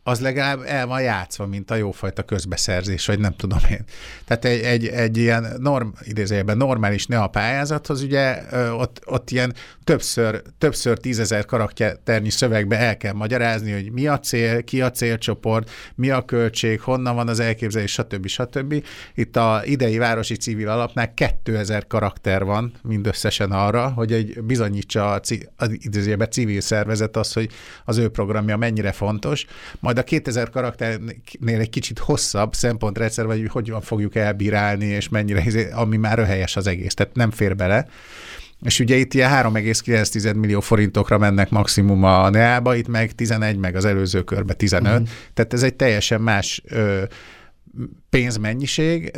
az legalább el van játszva, mint a jófajta közbeszerzés, vagy nem tudom én. Tehát egy, egy, egy ilyen norm, idézőjelben normális ne a pályázathoz, ugye ott, ott ilyen többször, többször tízezer karakternyi szövegbe el kell magyarázni, hogy mi a cél, ki a célcsoport, mi a költség, honnan van az elképzelés, stb. stb. Itt a idei városi civil alapnál 2000 karakter van mindösszesen arra, hogy egy bizonyítsa a, az idézőjelben civil szervezet az, hogy az ő programja mennyire fontos, majd majd a 2000 karakternél egy kicsit hosszabb szempontrendszer, vagy hogy hogyan fogjuk elbírálni, és mennyire, izé, ami már röhelyes az egész, tehát nem fér bele. És ugye itt ilyen 3,9 millió forintokra mennek maximum a NEA-ba, itt meg 11, meg az előző körbe 15. Uh-huh. Tehát ez egy teljesen más ö, pénzmennyiség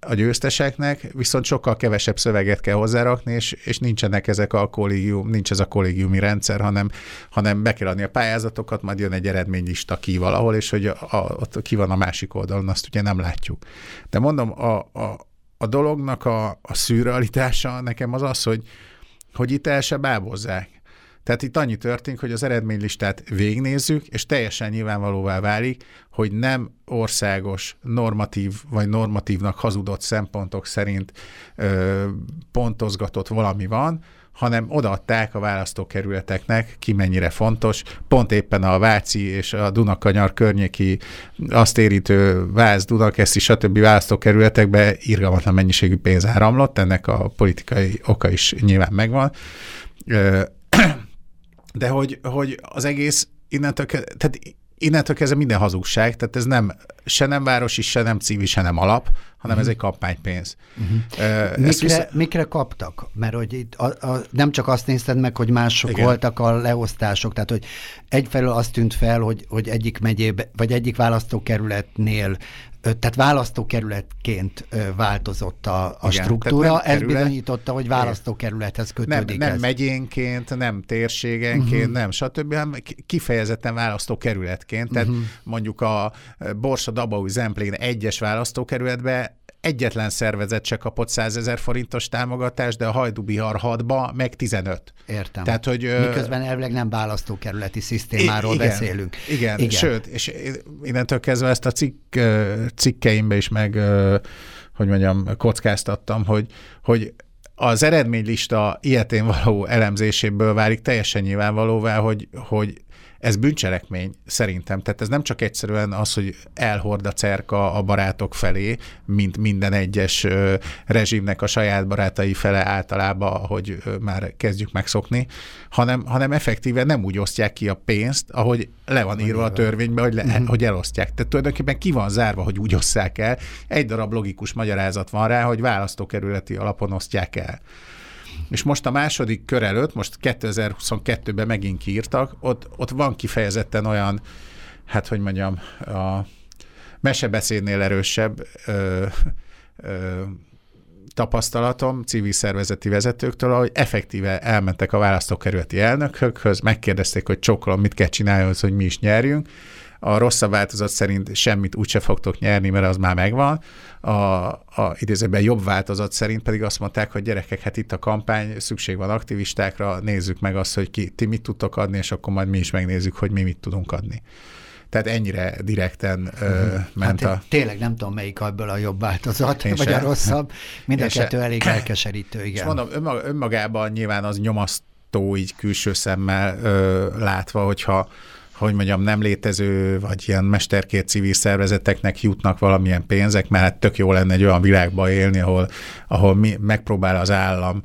a győzteseknek, viszont sokkal kevesebb szöveget kell hozzárakni, és, és nincsenek ezek a kollégium, nincs ez a kollégiumi rendszer, hanem, hanem be kell adni a pályázatokat, majd jön egy eredménylista ki valahol, és hogy a, a, ott ki van a másik oldalon, azt ugye nem látjuk. De mondom, a, a, a dolognak a, a szürrealitása nekem az az, hogy, hogy itt el se bábozzák. Tehát itt annyi történik, hogy az eredménylistát végnézzük, és teljesen nyilvánvalóvá válik, hogy nem országos, normatív vagy normatívnak hazudott szempontok szerint ö, pontozgatott valami van, hanem odaadták a választókerületeknek, ki mennyire fontos. Pont éppen a Váci és a Dunakanyar környéki azt érítő Váz, Dunakeszi, stb. választókerületekbe irgalmatlan mennyiségű pénz áramlott, ennek a politikai oka is nyilván megvan. De hogy, hogy az egész innentől, tehát innentől kezdve minden hazugság, tehát ez nem se nem városi, se nem civil, se nem alap, hanem uh-huh. ez egy kampánypénz. Uh-huh. Uh, mikre, vissza... mikre kaptak? Mert hogy itt a, a, nem csak azt nézted meg, hogy mások Igen. voltak a leosztások, tehát hogy egyfelől azt tűnt fel, hogy, hogy egyik megyébe, vagy egyik választókerületnél tehát választókerületként változott a, a Igen, struktúra, ez kerület, bizonyította, hogy választókerülethez kötődik Nem, nem ez. megyénként, nem térségenként, uh-huh. nem stb., hanem kifejezetten választókerületként. Tehát uh-huh. mondjuk a Borsa Dabaúj Zemplén egyes választókerületbe egyetlen szervezet se kapott 100 ezer forintos támogatást, de a Hajdubihar 6-ba meg 15. Értem. Tehát, hogy, Miközben elvileg nem választókerületi szisztémáról igen, beszélünk. Igen, igen, sőt, és innentől kezdve ezt a cikk, cikkeimbe is meg, hogy mondjam, kockáztattam, hogy, hogy az eredménylista ilyetén való elemzéséből válik teljesen nyilvánvalóvá, hogy, hogy ez bűncselekmény szerintem. Tehát ez nem csak egyszerűen az, hogy elhord a cerka a barátok felé, mint minden egyes rezsimnek a saját barátai fele általában, hogy már kezdjük megszokni, hanem, hanem effektíven nem úgy osztják ki a pénzt, ahogy le van írva a törvénybe, hogy, le, uh-huh. hogy elosztják. Tehát tulajdonképpen ki van zárva, hogy úgy osszák el. Egy darab logikus magyarázat van rá, hogy választókerületi alapon osztják el. És most a második kör előtt, most 2022-ben megint kiírtak, ott, ott van kifejezetten olyan, hát hogy mondjam, a mesebeszédnél erősebb ö, ö, tapasztalatom civil szervezeti vezetőktől, hogy effektíve elmentek a választókerületi elnökhökhöz, megkérdezték, hogy csokolom, mit kell csinálni, hogy mi is nyerjünk, a rosszabb változat szerint semmit úgyse fogtok nyerni, mert az már megvan. A, a idézőben jobb változat szerint pedig azt mondták, hogy gyerekek, hát itt a kampány, szükség van aktivistákra, nézzük meg azt, hogy ki, ti mit tudtok adni, és akkor majd mi is megnézzük, hogy mi mit tudunk adni. Tehát ennyire direkten uh-huh. ment hát a... Tényleg nem tudom, melyik ebből a jobb változat, én vagy se. a rosszabb. Mind a kettő se. elég elkeserítő, igen. És mondom, önmagában nyilván az nyomasztó így külső szemmel ö, látva, hogyha hogy mondjam, nem létező, vagy ilyen mesterkért civil szervezeteknek jutnak valamilyen pénzek, mert hát tök jó lenne egy olyan világba élni, ahol, ahol mi, megpróbál az állam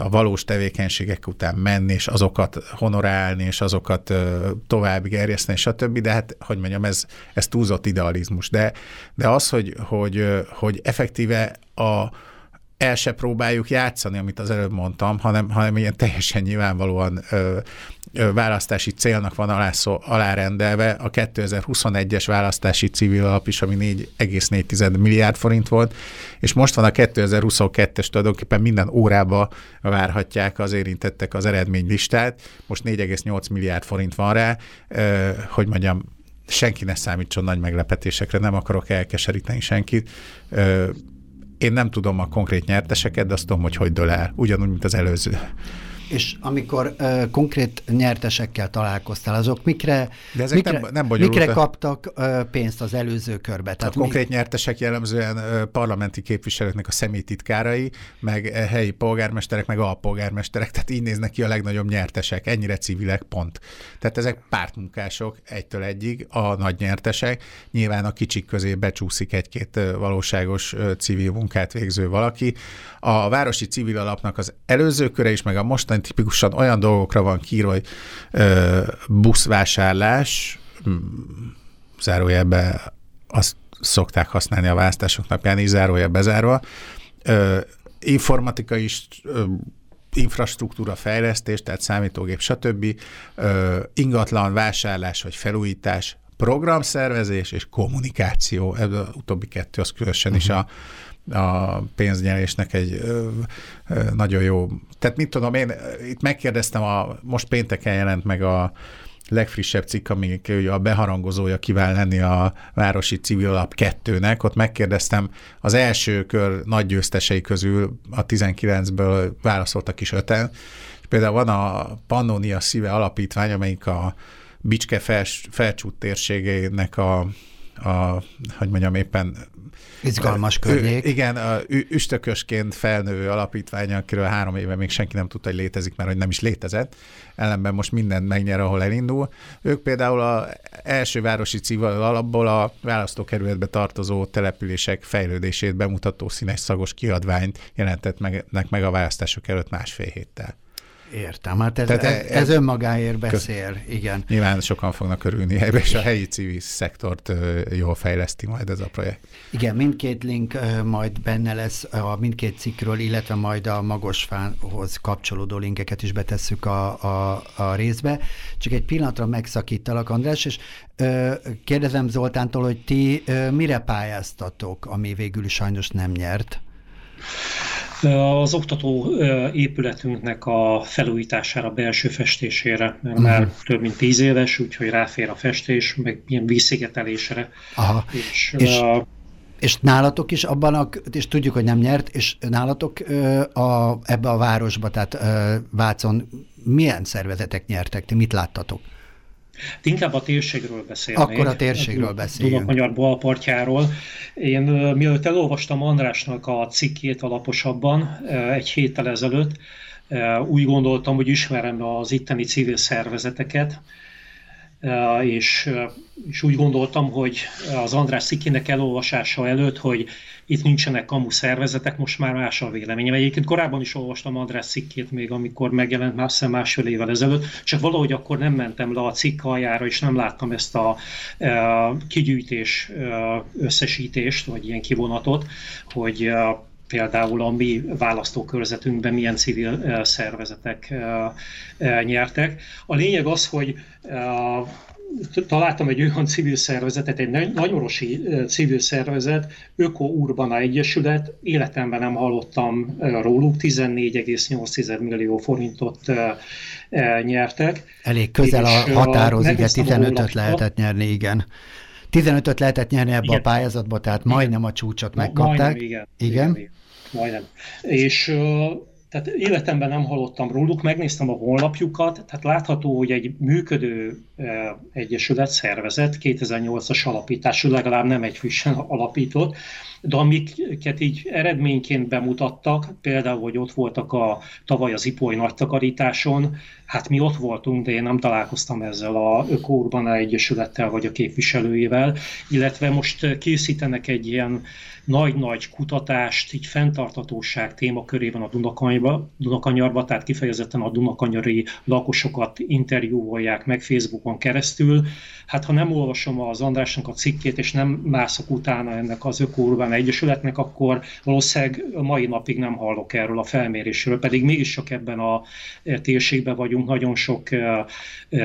a valós tevékenységek után menni, és azokat honorálni, és azokat tovább gerjeszteni, stb. De hát, hogy mondjam, ez, ez túlzott idealizmus. De, de az, hogy, hogy, hogy effektíve a, el se próbáljuk játszani, amit az előbb mondtam, hanem, hanem ilyen teljesen nyilvánvalóan ö, választási célnak van alá, szó, alárendelve a 2021-es választási civil alap is, ami 4,4 milliárd forint volt, és most van a 2022-es tulajdonképpen minden órába várhatják az érintettek az eredménylistát, most 4,8 milliárd forint van rá, hogy mondjam, senki ne számítson nagy meglepetésekre, nem akarok elkeseríteni senkit. Én nem tudom a konkrét nyerteseket, de azt tudom, hogy hogy dől el. Ugyanúgy, mint az előző. És amikor uh, konkrét nyertesekkel találkoztál, azok mikre, De ezek mikre, nem, nem mikre kaptak uh, pénzt az előző körbe? Tehát a konkrét mi... nyertesek jellemzően uh, parlamenti képviselőknek a személytitkárai, meg uh, helyi polgármesterek, meg alpolgármesterek, tehát így néznek ki a legnagyobb nyertesek, ennyire civilek, pont. Tehát ezek pártmunkások egytől egyig, a nagy nyertesek. Nyilván a kicsik közé becsúszik egy-két valóságos civil munkát végző valaki. A Városi Civil Alapnak az előző köre is, meg a mostani tipikusan olyan dolgokra van kírva, hogy ö, buszvásárlás, zárójelbe azt szokták használni a választások napján, is zárójel bezárva, ö, informatika is, ö, infrastruktúra fejlesztés, tehát számítógép, stb., ö, ingatlan vásárlás vagy felújítás, programszervezés és kommunikáció. Ez utóbbi kettő az különösen uh-huh. is a a pénznyerésnek egy ö, nagyon jó. Tehát mit tudom, én itt megkérdeztem, a, most pénteken jelent meg a legfrissebb cikk, ami a beharangozója kíván lenni a Városi Civil Alap 2-nek. Ott megkérdeztem, az első kör nagy győztesei közül a 19-ből válaszoltak is öten. És például van a Pannonia Szíve Alapítvány, amelyik a Bicske felcsút térségének a, a, hogy mondjam, éppen Izgalmas környék. Ő, igen, a üstökösként felnövő alapítvány, akiről három éve még senki nem tudta, hogy létezik, mert hogy nem is létezett. Ellenben most mindent megnyer, ahol elindul. Ők például a első városi civil alapból a választókerületbe tartozó települések fejlődését bemutató színes szagos kiadványt jelentett meg, meg a választások előtt másfél héttel. Értem, hát ez, Tehát ez, ez önmagáért beszél, köz, igen. Nyilván sokan fognak örülni és a helyi civil szektort jól fejleszti majd ez a projekt. Igen, mindkét link majd benne lesz a mindkét cikkről, illetve majd a Magosfánhoz kapcsolódó linkeket is betesszük a, a, a részbe. Csak egy pillanatra megszakítalak, András, és kérdezem Zoltántól, hogy ti mire pályáztatok, ami végül is sajnos nem nyert? Az oktató épületünknek a felújítására, belső festésére, mert uh-huh. már több mint tíz éves, úgyhogy ráfér a festés, meg ilyen vízszigetelésre. Aha. És, és, a, és nálatok is abban, a, és tudjuk, hogy nem nyert, és nálatok a, ebbe a városba, tehát Vácon milyen szervezetek nyertek? Ti mit láttatok? Inkább a térségről beszélnék. Akkor a térségről beszéljünk. Dunakanyar balpartjáról. Én mielőtt elolvastam Andrásnak a cikkét alaposabban egy héttel ezelőtt, úgy gondoltam, hogy ismerem az itteni civil szervezeteket, és, és úgy gondoltam, hogy az András Szikinek elolvasása előtt, hogy itt nincsenek kamu szervezetek, most már más a véleményem. Egyébként korábban is olvastam András cikkét még, amikor megjelent már másfél évvel ezelőtt, csak valahogy akkor nem mentem le a cikk aljára, és nem láttam ezt a e, kigyűjtés e, összesítést, vagy ilyen kivonatot, hogy e, például a mi választókörzetünkben milyen civil szervezetek nyertek. A lényeg az, hogy találtam egy olyan civil szervezetet, egy nagyorosi civil szervezet, Öko Urbana Egyesület, életemben nem hallottam róluk, 14,8 millió forintot nyertek. Elég közel a határhoz, igen, 15-öt lehetett nyerni, igen. 15-öt lehetett nyerni ebbe igen. a pályázatba, tehát majdnem a csúcsot megkapták. Majdnem, igen. igen. igen. Majdnem. És tehát életemben nem hallottam róluk, megnéztem a honlapjukat, tehát látható, hogy egy működő egyesület, szervezet, 2008-as alapítású, legalább nem egy frissen alapított, de amiket így eredményként bemutattak, például, hogy ott voltak a tavaly az Ipoly nagy takarításon, hát mi ott voltunk, de én nem találkoztam ezzel a Öko Egyesülettel vagy a képviselőjével, illetve most készítenek egy ilyen nagy-nagy kutatást, így fenntartatóság témakörében a Dunakanyarba, Dunakanyarba, tehát kifejezetten a Dunakanyari lakosokat interjúolják meg Facebookon keresztül. Hát ha nem olvasom az Andrásnak a cikkét, és nem mászok utána ennek az Ökóurbán Egyesületnek, akkor valószínűleg mai napig nem hallok erről a felmérésről, pedig mégis csak ebben a térségben vagyunk, nagyon sok uh, uh,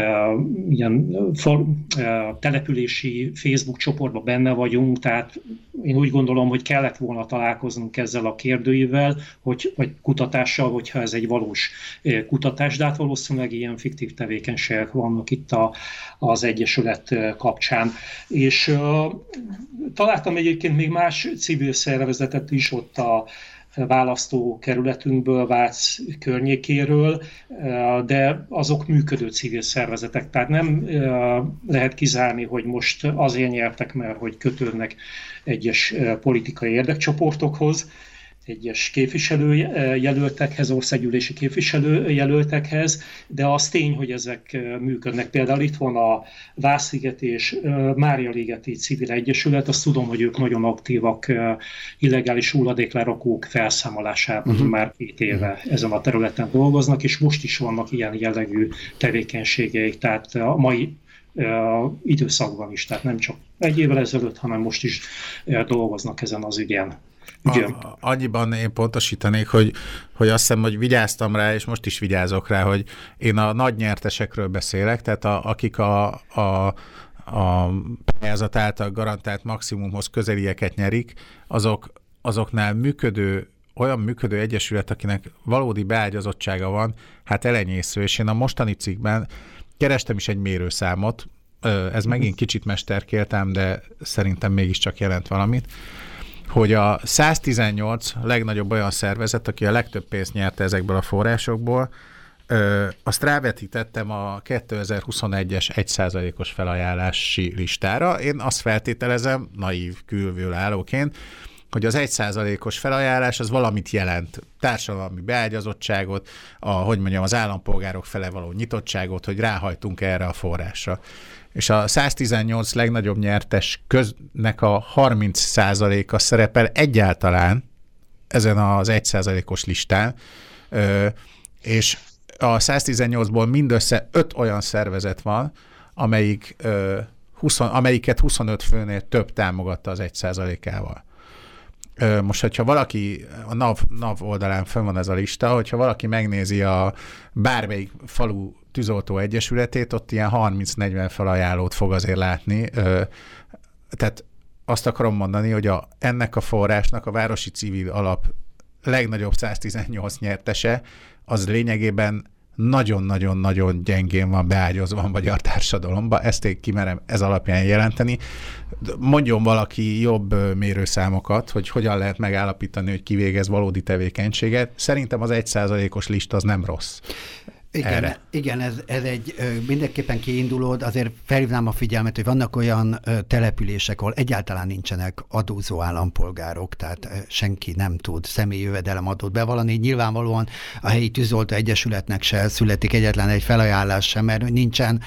ilyen for, uh, települési Facebook csoportban benne vagyunk, tehát én úgy gondolom, hogy kellett volna találkoznunk ezzel a kérdőivel, hogy, vagy kutatással, hogyha ez egy valós eh, kutatás, de hát valószínűleg ilyen fiktív tevékenységek vannak itt a, az Egyesület kapcsán. És találtam egyébként még más civil szervezetet is ott a választókerületünkből, Vác környékéről, de azok működő civil szervezetek. Tehát nem lehet kizárni, hogy most azért nyertek, mert hogy kötődnek egyes politikai érdekcsoportokhoz, egyes képviselőjelöltekhez, országgyűlési képviselőjelöltekhez, de az tény, hogy ezek működnek. Például itt van a Vásziget és Mária Ligeti Civil Egyesület, azt tudom, hogy ők nagyon aktívak illegális hulladéklerakók felszámolásában uh-huh. már két éve ezen a területen dolgoznak, és most is vannak ilyen jellegű tevékenységeik, tehát a mai időszakban is, tehát nem csak egy évvel ezelőtt, hanem most is dolgoznak ezen az ügyen. A, annyiban én pontosítanék, hogy, hogy azt hiszem, hogy vigyáztam rá, és most is vigyázok rá, hogy én a nagy nyertesekről beszélek, tehát a, akik a, a a pályázat által garantált maximumhoz közelieket nyerik, azok, azoknál működő olyan működő egyesület, akinek valódi beágyazottsága van, hát elenyésző, és én a mostani cikkben kerestem is egy mérőszámot, ez megint kicsit mesterkéltem, de szerintem mégiscsak jelent valamit hogy a 118 legnagyobb olyan szervezet, aki a legtöbb pénzt nyerte ezekből a forrásokból, Ö, azt rávetítettem a 2021-es 1%-os felajánlási listára. Én azt feltételezem, naív külvőlállóként, hogy az 1%-os felajánlás az valamit jelent. Társadalmi beágyazottságot, a, hogy mondjam, az állampolgárok fele való nyitottságot, hogy ráhajtunk erre a forrásra és a 118 legnagyobb nyertes köznek a 30%-a szerepel egyáltalán ezen az 1%-os listán, és a 118-ból mindössze 5 olyan szervezet van, amelyik, 20, amelyiket 25 főnél több támogatta az 1%-ával. Most, hogyha valaki, a NAV, NAV oldalán fönn van ez a lista, hogyha valaki megnézi a bármelyik falu tűzoltó egyesületét, ott ilyen 30-40 felajánlót fog azért látni. Tehát azt akarom mondani, hogy a, ennek a forrásnak a Városi Civil Alap legnagyobb 118 nyertese, az lényegében nagyon-nagyon-nagyon gyengén van beágyazva a magyar társadalomba, ezt én kimerem ez alapján jelenteni. Mondjon valaki jobb mérőszámokat, hogy hogyan lehet megállapítani, hogy kivégez valódi tevékenységet. Szerintem az egyszázalékos lista az nem rossz. Igen, erre. igen ez, ez egy mindenképpen kiinduló, azért felhívnám a figyelmet, hogy vannak olyan települések, ahol egyáltalán nincsenek adózó állampolgárok, tehát senki nem tud személyi jövedelemadót bevallani. Nyilvánvalóan a helyi tűzoltó egyesületnek se születik egyetlen egy felajánlás sem, mert nincsen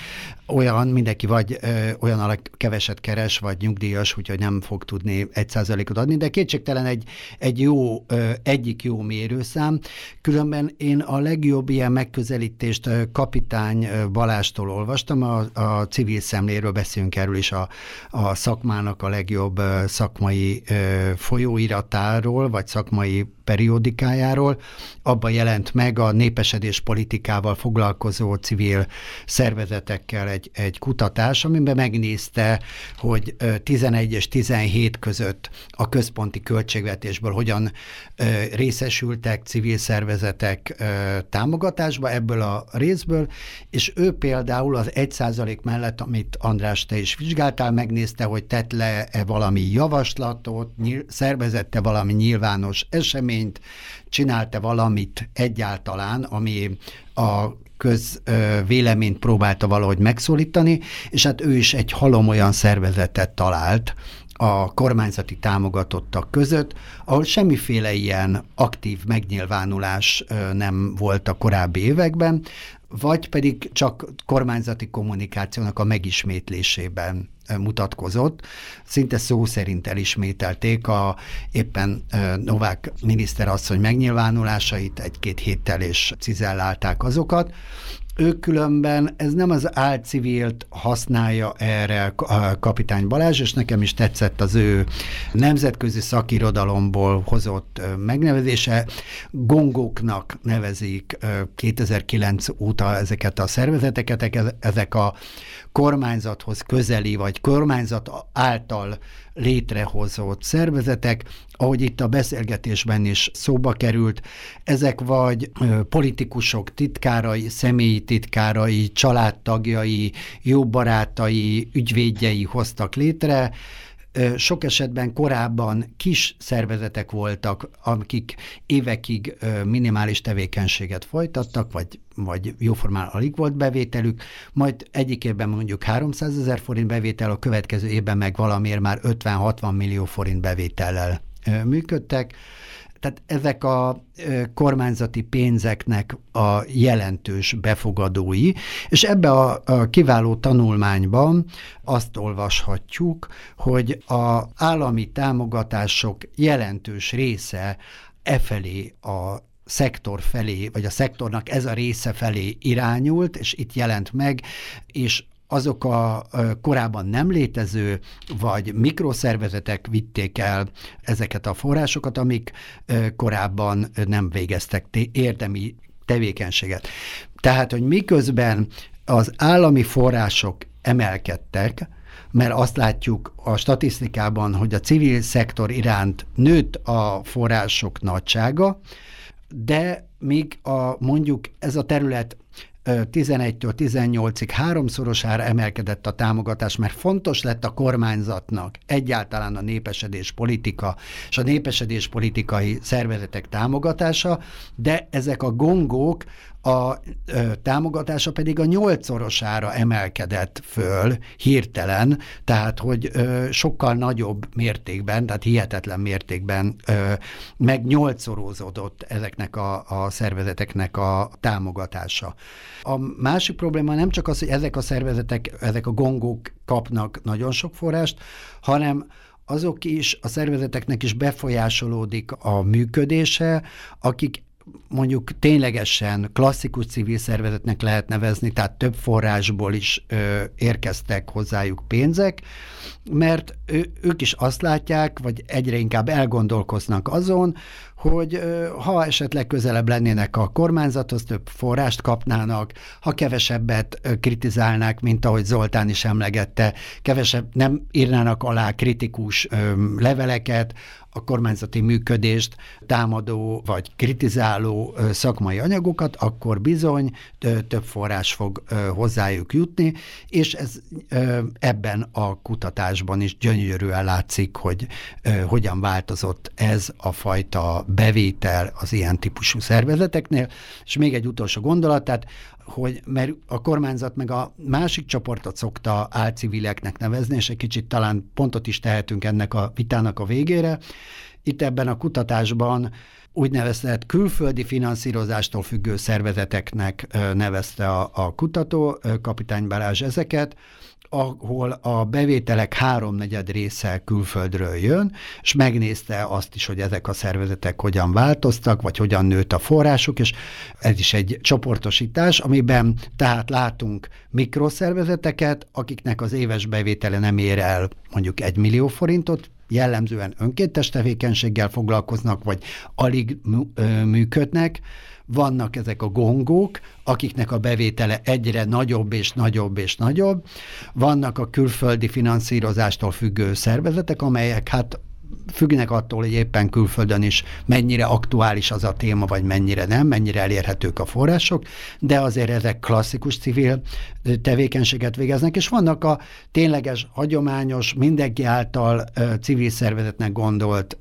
olyan, mindenki vagy ö, olyan keveset keres, vagy nyugdíjas, úgyhogy nem fog tudni egy százalékot adni, de kétségtelen egy, egy jó, ö, egyik jó mérőszám. Különben én a legjobb ilyen megközelítést kapitány Balástól olvastam, a, a civil szemléről beszélünk erről is a, a szakmának a legjobb szakmai ö, folyóiratáról, vagy szakmai periódikájáról. Abban jelent meg a népesedés politikával foglalkozó civil szervezetekkel egy, egy kutatás, amiben megnézte, hogy 11 és 17 között a központi költségvetésből hogyan részesültek civil szervezetek támogatásba ebből a részből, és ő például az 1% mellett, amit András te is vizsgáltál, megnézte, hogy tett le-e valami javaslatot, szervezette valami nyilvános eseményt, csinálta valamit egyáltalán, ami a közvéleményt próbálta valahogy megszólítani, és hát ő is egy halom olyan szervezetet talált, a kormányzati támogatottak között, ahol semmiféle ilyen aktív megnyilvánulás nem volt a korábbi években, vagy pedig csak kormányzati kommunikációnak a megismétlésében mutatkozott. Szinte szó szerint elismételték a éppen Novák miniszterasszony megnyilvánulásait, egy-két héttel és cizellálták azokat. Ők különben, ez nem az álcivilt használja erre kapitány Balázs, és nekem is tetszett az ő nemzetközi szakirodalomból hozott megnevezése. Gongoknak nevezik 2009 óta ezeket a szervezeteket, ezek a kormányzathoz közeli, vagy kormányzat által létrehozott szervezetek, ahogy itt a beszélgetésben is szóba került, ezek vagy politikusok titkárai, személyi titkárai, családtagjai, jó barátai, ügyvédjei hoztak létre, sok esetben korábban kis szervezetek voltak, akik évekig minimális tevékenységet folytattak, vagy, vagy jóformán alig volt bevételük, majd egyik évben mondjuk 300 ezer forint bevétel, a következő évben meg valamiért már 50-60 millió forint bevétellel működtek tehát ezek a kormányzati pénzeknek a jelentős befogadói, és ebbe a, a kiváló tanulmányban azt olvashatjuk, hogy az állami támogatások jelentős része e felé a szektor felé, vagy a szektornak ez a része felé irányult, és itt jelent meg, és azok a korábban nem létező, vagy mikroszervezetek vitték el ezeket a forrásokat, amik korábban nem végeztek érdemi tevékenységet. Tehát, hogy miközben az állami források emelkedtek, mert azt látjuk a statisztikában, hogy a civil szektor iránt nőtt a források nagysága, de még a, mondjuk ez a terület 11-től 18-ig háromszorosára emelkedett a támogatás, mert fontos lett a kormányzatnak egyáltalán a népesedés politika és a népesedés politikai szervezetek támogatása, de ezek a gongók a ö, támogatása pedig a nyolcszorosára emelkedett föl hirtelen, tehát hogy ö, sokkal nagyobb mértékben, tehát hihetetlen mértékben ö, meg nyolcszorozódott ezeknek a, a szervezeteknek a támogatása. A másik probléma nem csak az, hogy ezek a szervezetek, ezek a gongók kapnak nagyon sok forrást, hanem azok is, a szervezeteknek is befolyásolódik a működése, akik mondjuk ténylegesen klasszikus civil szervezetnek lehet nevezni, tehát több forrásból is ö, érkeztek hozzájuk pénzek, mert ő, ők is azt látják, vagy egyre inkább elgondolkoznak azon, hogy ha esetleg közelebb lennének a kormányzathoz, több forrást kapnának, ha kevesebbet kritizálnák, mint ahogy Zoltán is emlegette, kevesebb nem írnának alá kritikus leveleket, a kormányzati működést támadó vagy kritizáló szakmai anyagokat, akkor bizony több forrás fog hozzájuk jutni, és ez ebben a kutatásban is gyönyörűen látszik, hogy hogyan változott ez a fajta bevétel az ilyen típusú szervezeteknél. És még egy utolsó gondolat, tehát hogy mert a kormányzat meg a másik csoportot szokta álcivileknek nevezni, és egy kicsit talán pontot is tehetünk ennek a vitának a végére. Itt ebben a kutatásban úgynevezett külföldi finanszírozástól függő szervezeteknek nevezte a, a kutató, kapitány Balázs ezeket, ahol a bevételek háromnegyed része külföldről jön, és megnézte azt is, hogy ezek a szervezetek hogyan változtak, vagy hogyan nőtt a forrásuk, és ez is egy csoportosítás, amiben tehát látunk mikroszervezeteket, akiknek az éves bevétele nem ér el mondjuk egy millió forintot, jellemzően önkéntes tevékenységgel foglalkoznak, vagy alig működnek, vannak ezek a gongók, akiknek a bevétele egyre nagyobb és nagyobb és nagyobb, vannak a külföldi finanszírozástól függő szervezetek, amelyek hát függnek attól, hogy éppen külföldön is mennyire aktuális az a téma, vagy mennyire nem, mennyire elérhetők a források, de azért ezek klasszikus civil tevékenységet végeznek, és vannak a tényleges, hagyományos, mindenki által civil szervezetnek gondolt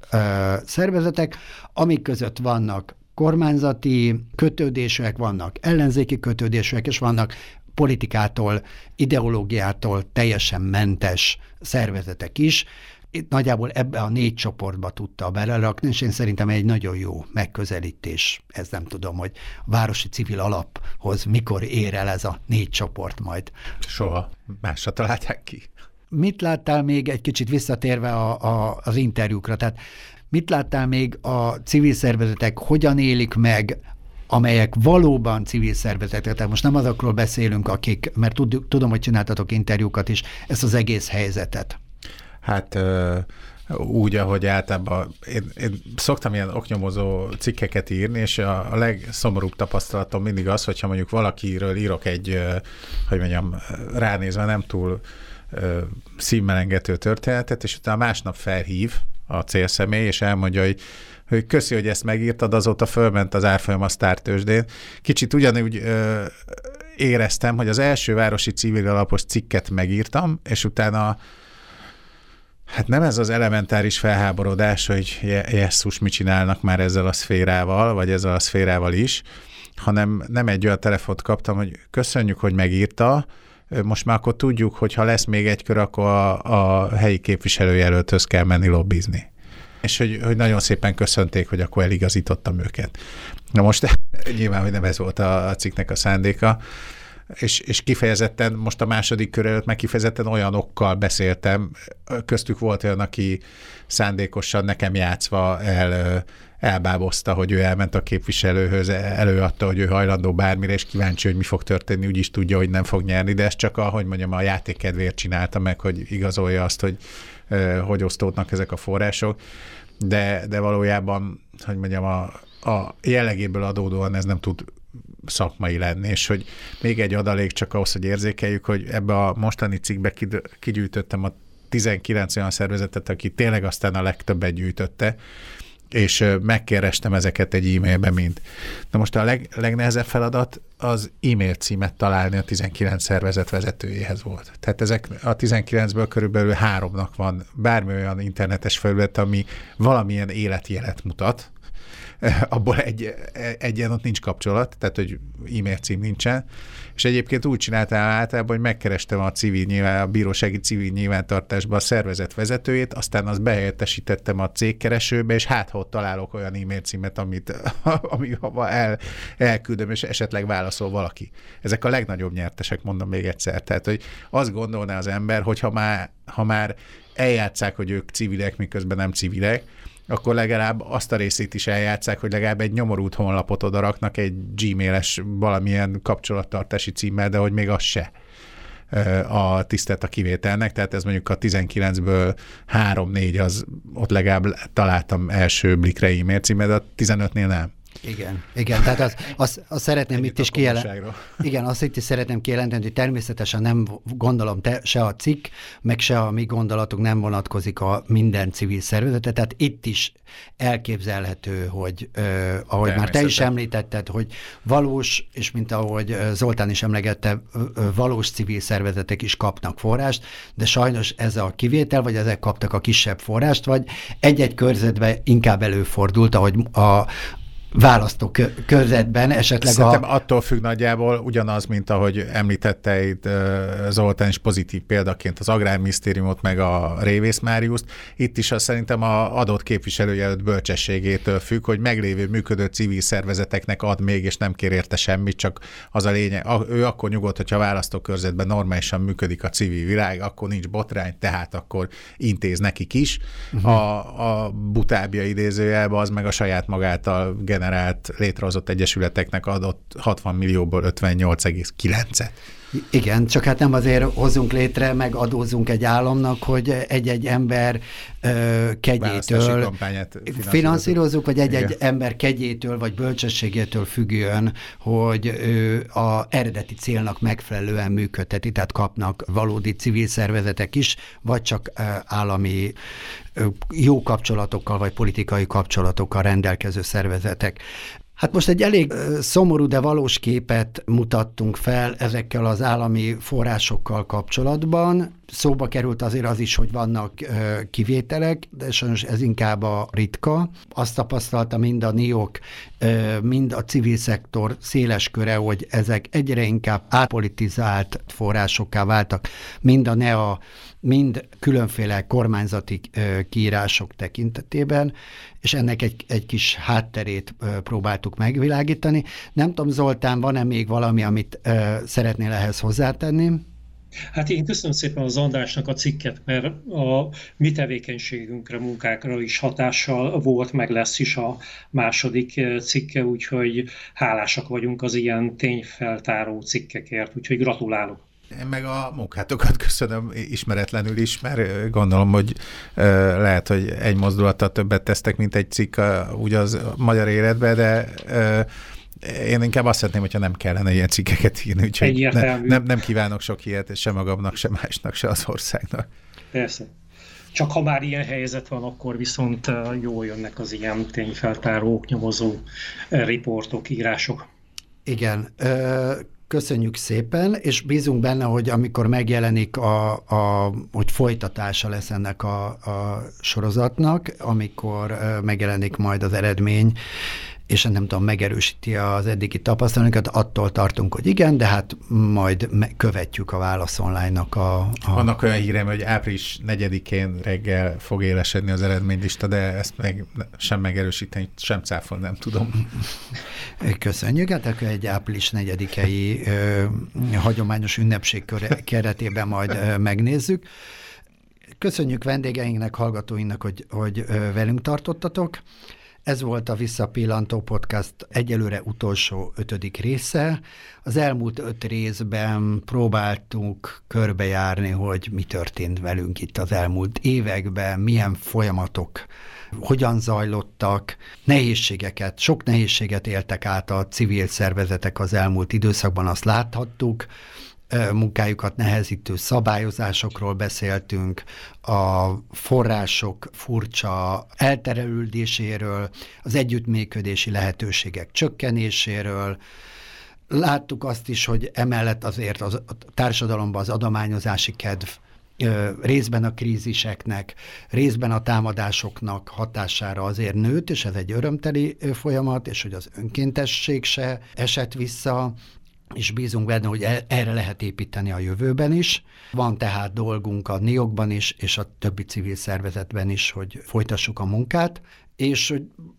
szervezetek, amik között vannak kormányzati kötődések, vannak ellenzéki kötődések, és vannak politikától, ideológiától teljesen mentes szervezetek is. Itt nagyjából ebbe a négy csoportba tudta belerakni, és én szerintem egy nagyon jó megközelítés. Ez nem tudom, hogy a városi civil alaphoz mikor ér el ez a négy csoport majd. Soha. Másra találták ki. Mit láttál még egy kicsit visszatérve a, a, az interjúkra? Tehát Mit láttál még a civil szervezetek, hogyan élik meg amelyek valóban civil szervezetek, tehát most nem azokról beszélünk, akik, mert tud, tudom, hogy csináltatok interjúkat is, ezt az egész helyzetet. Hát úgy, ahogy általában én, én szoktam ilyen oknyomozó cikkeket írni, és a, a legszomorúbb tapasztalatom mindig az, hogyha mondjuk valakiről írok egy, hogy mondjam, ránézve nem túl szívmelengető történetet, és utána másnap felhív, a célszemély, és elmondja, hogy hogy köszi, hogy ezt megírtad, azóta fölment az árfolyam a sztártősdén. Kicsit ugyanúgy ö, éreztem, hogy az első városi civil alapos cikket megírtam, és utána Hát nem ez az elementáris felháborodás, hogy jesszus, mit csinálnak már ezzel a szférával, vagy ezzel a szférával is, hanem nem egy olyan telefont kaptam, hogy köszönjük, hogy megírta, most már akkor tudjuk, hogy ha lesz még egy kör, akkor a, a helyi képviselőjelölthöz kell menni lobbizni. És hogy, hogy nagyon szépen köszönték, hogy akkor eligazítottam őket. Na most nyilván, hogy nem ez volt a, a cikknek a szándéka, és, és kifejezetten most a második kör előtt meg kifejezetten olyanokkal beszéltem, köztük volt olyan, aki szándékosan nekem játszva el elbábozta, hogy ő elment a képviselőhöz, előadta, hogy ő hajlandó bármire, és kíváncsi, hogy mi fog történni, úgyis tudja, hogy nem fog nyerni, de ez csak a, hogy mondjam, a játékedvéért csinálta meg, hogy igazolja azt, hogy hogy osztódnak ezek a források, de, de valójában, hogy mondjam, a, a jellegéből adódóan ez nem tud szakmai lenni, és hogy még egy adalék csak ahhoz, hogy érzékeljük, hogy ebbe a mostani cikkbe kigyűjtöttem a 19 olyan szervezetet, aki tényleg aztán a legtöbbet gyűjtötte, és megkerestem ezeket egy e-mailbe mind. Na most a leg, legnehezebb feladat az e-mail címet találni a 19 szervezet vezetőjéhez volt. Tehát ezek a 19-ből körülbelül háromnak van bármi olyan internetes felület, ami valamilyen életjelet mutat, abból egy, egyen ott nincs kapcsolat, tehát hogy e-mail cím nincsen, és egyébként úgy csináltam általában, hogy megkerestem a civil nyilván, a bírósági civil nyilvántartásba a szervezet vezetőjét, aztán azt behelyettesítettem a cégkeresőbe, és hát ha ott találok olyan e-mail címet, amit, ami el, elküldöm, és esetleg válaszol valaki. Ezek a legnagyobb nyertesek, mondom még egyszer. Tehát, hogy azt gondolná az ember, hogy ha már, ha már eljátszák, hogy ők civilek, miközben nem civilek, akkor legalább azt a részét is eljátszák, hogy legalább egy nyomorult honlapot odaraknak egy gmail-es valamilyen kapcsolattartási címmel, de hogy még az se a tisztelt a kivételnek, tehát ez mondjuk a 19-ből 3-4 az ott legalább találtam első blikre e-mail címet, de a 15-nél nem. Igen, igen, tehát az, az, az szeretném itt is kijelenteni. Igen, azt itt is szeretném kijelenteni, hogy természetesen nem gondolom te, se a cikk, meg se a mi gondolatunk nem vonatkozik a minden civil szervezetet, tehát itt is elképzelhető, hogy eh, ahogy már te is említetted, hogy valós, és mint ahogy Zoltán is emlegette, valós civil szervezetek is kapnak forrást, de sajnos ez a kivétel, vagy ezek kaptak a kisebb forrást, vagy egy-egy körzetben inkább előfordult, ahogy a, választókörzetben esetleg Szerintem a... attól függ nagyjából ugyanaz, mint ahogy említette itt Zoltán is pozitív példaként az Agrárminisztériumot, meg a Révész Máriuszt. Itt is az szerintem a adott képviselőjelölt bölcsességétől függ, hogy meglévő működő civil szervezeteknek ad még, és nem kér érte semmit, csak az a lényeg. Ő akkor nyugodt, hogyha a választókörzetben normálisan működik a civil világ, akkor nincs botrány, tehát akkor intéz nekik is. Uh-huh. A, a butábja idézőjelben az meg a saját magáltal generált, létrehozott egyesületeknek adott 60 millióból 58,9-et. Igen, csak hát nem azért hozunk létre, meg adózunk egy államnak, hogy egy-egy ember ö, kegyétől finanszírozzuk, vagy egy-egy ember kegyétől, vagy bölcsességétől függően, hogy ő a eredeti célnak megfelelően működteti, tehát kapnak valódi civil szervezetek is, vagy csak állami jó kapcsolatokkal, vagy politikai kapcsolatokkal rendelkező szervezetek. Hát most egy elég szomorú, de valós képet mutattunk fel ezekkel az állami forrásokkal kapcsolatban. Szóba került azért az is, hogy vannak kivételek, de sajnos ez inkább a ritka. Azt tapasztalta mind a NIOK, mind a civil szektor széles köre, hogy ezek egyre inkább átpolitizált forrásokká váltak, mind a NEA, mind különféle kormányzati kiírások tekintetében, és ennek egy, egy kis hátterét próbáltuk megvilágítani. Nem tudom, Zoltán, van-e még valami, amit szeretnél ehhez hozzátenni? Hát én köszönöm szépen az Andrásnak a cikket, mert a mi tevékenységünkre, munkákra is hatással volt, meg lesz is a második cikke, úgyhogy hálásak vagyunk az ilyen tényfeltáró cikkekért, úgyhogy gratulálok. Én meg a munkátokat köszönöm ismeretlenül is, mert gondolom, hogy lehet, hogy egy mozdulattal többet tesztek, mint egy cikk úgy az magyar életbe, de én inkább azt szeretném, hogyha nem kellene ilyen cikkeket írni, úgyhogy ne, nem, nem kívánok sok ilyet, sem magamnak, sem másnak, se az országnak. Persze. Csak ha már ilyen helyzet van, akkor viszont jól jönnek az ilyen tényfeltárók, nyomozó riportok, írások. Igen. Köszönjük szépen, és bízunk benne, hogy amikor megjelenik, a, a, hogy folytatása lesz ennek a, a sorozatnak, amikor megjelenik majd az eredmény, és nem tudom, megerősíti az eddigi tapasztalatokat, attól tartunk, hogy igen, de hát majd követjük a Válasz Online-nak a, a... Vannak olyan hírem, hogy április 4-én reggel fog élesedni az eredménylista, de ezt meg sem megerősíteni, sem cáfol nem tudom. Köszönjük, hát akkor egy április 4-i hagyományos ünnepség keretében majd ö, megnézzük. Köszönjük vendégeinknek, hallgatóinknak, hogy, hogy velünk tartottatok. Ez volt a Visszapillantó Podcast egyelőre utolsó ötödik része. Az elmúlt öt részben próbáltunk körbejárni, hogy mi történt velünk itt az elmúlt években, milyen folyamatok hogyan zajlottak, nehézségeket, sok nehézséget éltek át a civil szervezetek az elmúlt időszakban, azt láthattuk, munkájukat nehezítő szabályozásokról beszéltünk, a források furcsa elterelődéséről, az együttműködési lehetőségek csökkenéséről, Láttuk azt is, hogy emellett azért az, a társadalomban az adományozási kedv részben a kríziseknek, részben a támadásoknak hatására azért nőtt, és ez egy örömteli folyamat, és hogy az önkéntesség se esett vissza, és bízunk benne, hogy e- erre lehet építeni a jövőben is. Van tehát dolgunk a NIOK-ban is, és a többi civil szervezetben is, hogy folytassuk a munkát, és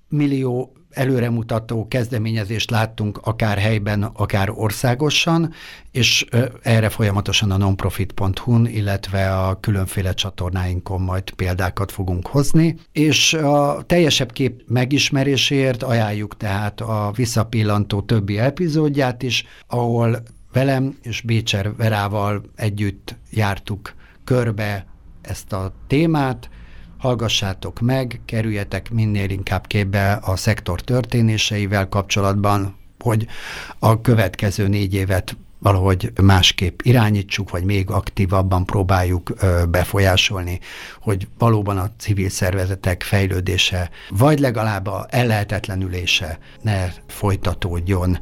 millió előremutató kezdeményezést láttunk akár helyben, akár országosan, és erre folyamatosan a nonprofit.hu-n, illetve a különféle csatornáinkon majd példákat fogunk hozni, és a teljesebb kép megismeréséért ajánljuk tehát a visszapillantó többi epizódját is, ahol velem és Bécser Verával együtt jártuk körbe ezt a témát, hallgassátok meg, kerüljetek minél inkább képbe a szektor történéseivel kapcsolatban, hogy a következő négy évet valahogy másképp irányítsuk, vagy még aktívabban próbáljuk befolyásolni, hogy valóban a civil szervezetek fejlődése, vagy legalább a ellehetetlenülése ne folytatódjon.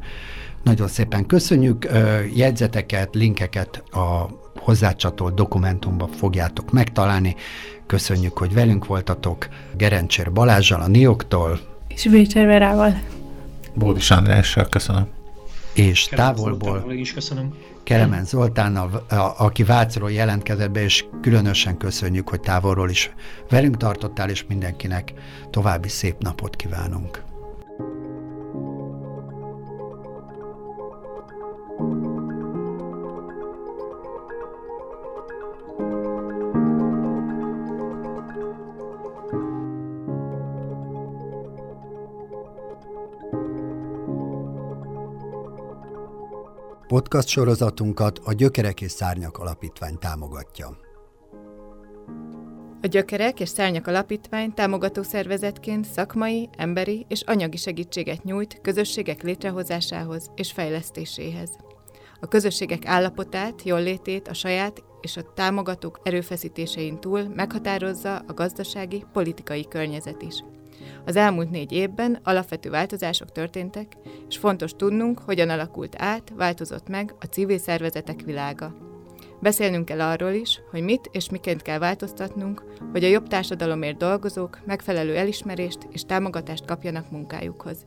Nagyon szépen köszönjük, jegyzeteket, linkeket a hozzácsatolt dokumentumba fogjátok megtalálni. Köszönjük, hogy velünk voltatok. Gerencsér Balázsal, a Nioktól. És Vécser Verával. Bódis Andrással köszönöm. És távolból is köszönöm. Kelemen Zoltánnal, aki Vácról jelentkezett be, és különösen köszönjük, hogy távolról is velünk tartottál, és mindenkinek további szép napot kívánunk. Podcast sorozatunkat a Gyökerek és Szárnyak Alapítvány támogatja. A Gyökerek és Szárnyak Alapítvány támogató szervezetként szakmai, emberi és anyagi segítséget nyújt közösségek létrehozásához és fejlesztéséhez. A közösségek állapotát, jólétét a saját és a támogatók erőfeszítésein túl meghatározza a gazdasági, politikai környezet is. Az elmúlt négy évben alapvető változások történtek, és fontos tudnunk, hogyan alakult át, változott meg a civil szervezetek világa. Beszélnünk kell arról is, hogy mit és miként kell változtatnunk, hogy a jobb társadalomért dolgozók megfelelő elismerést és támogatást kapjanak munkájukhoz.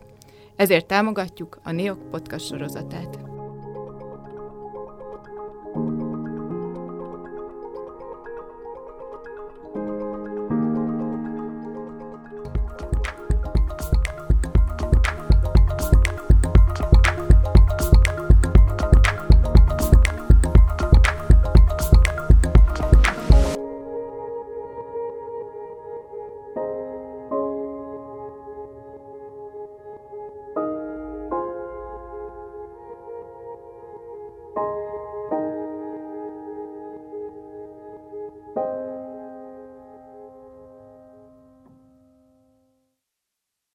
Ezért támogatjuk a NIOK podcast sorozatát.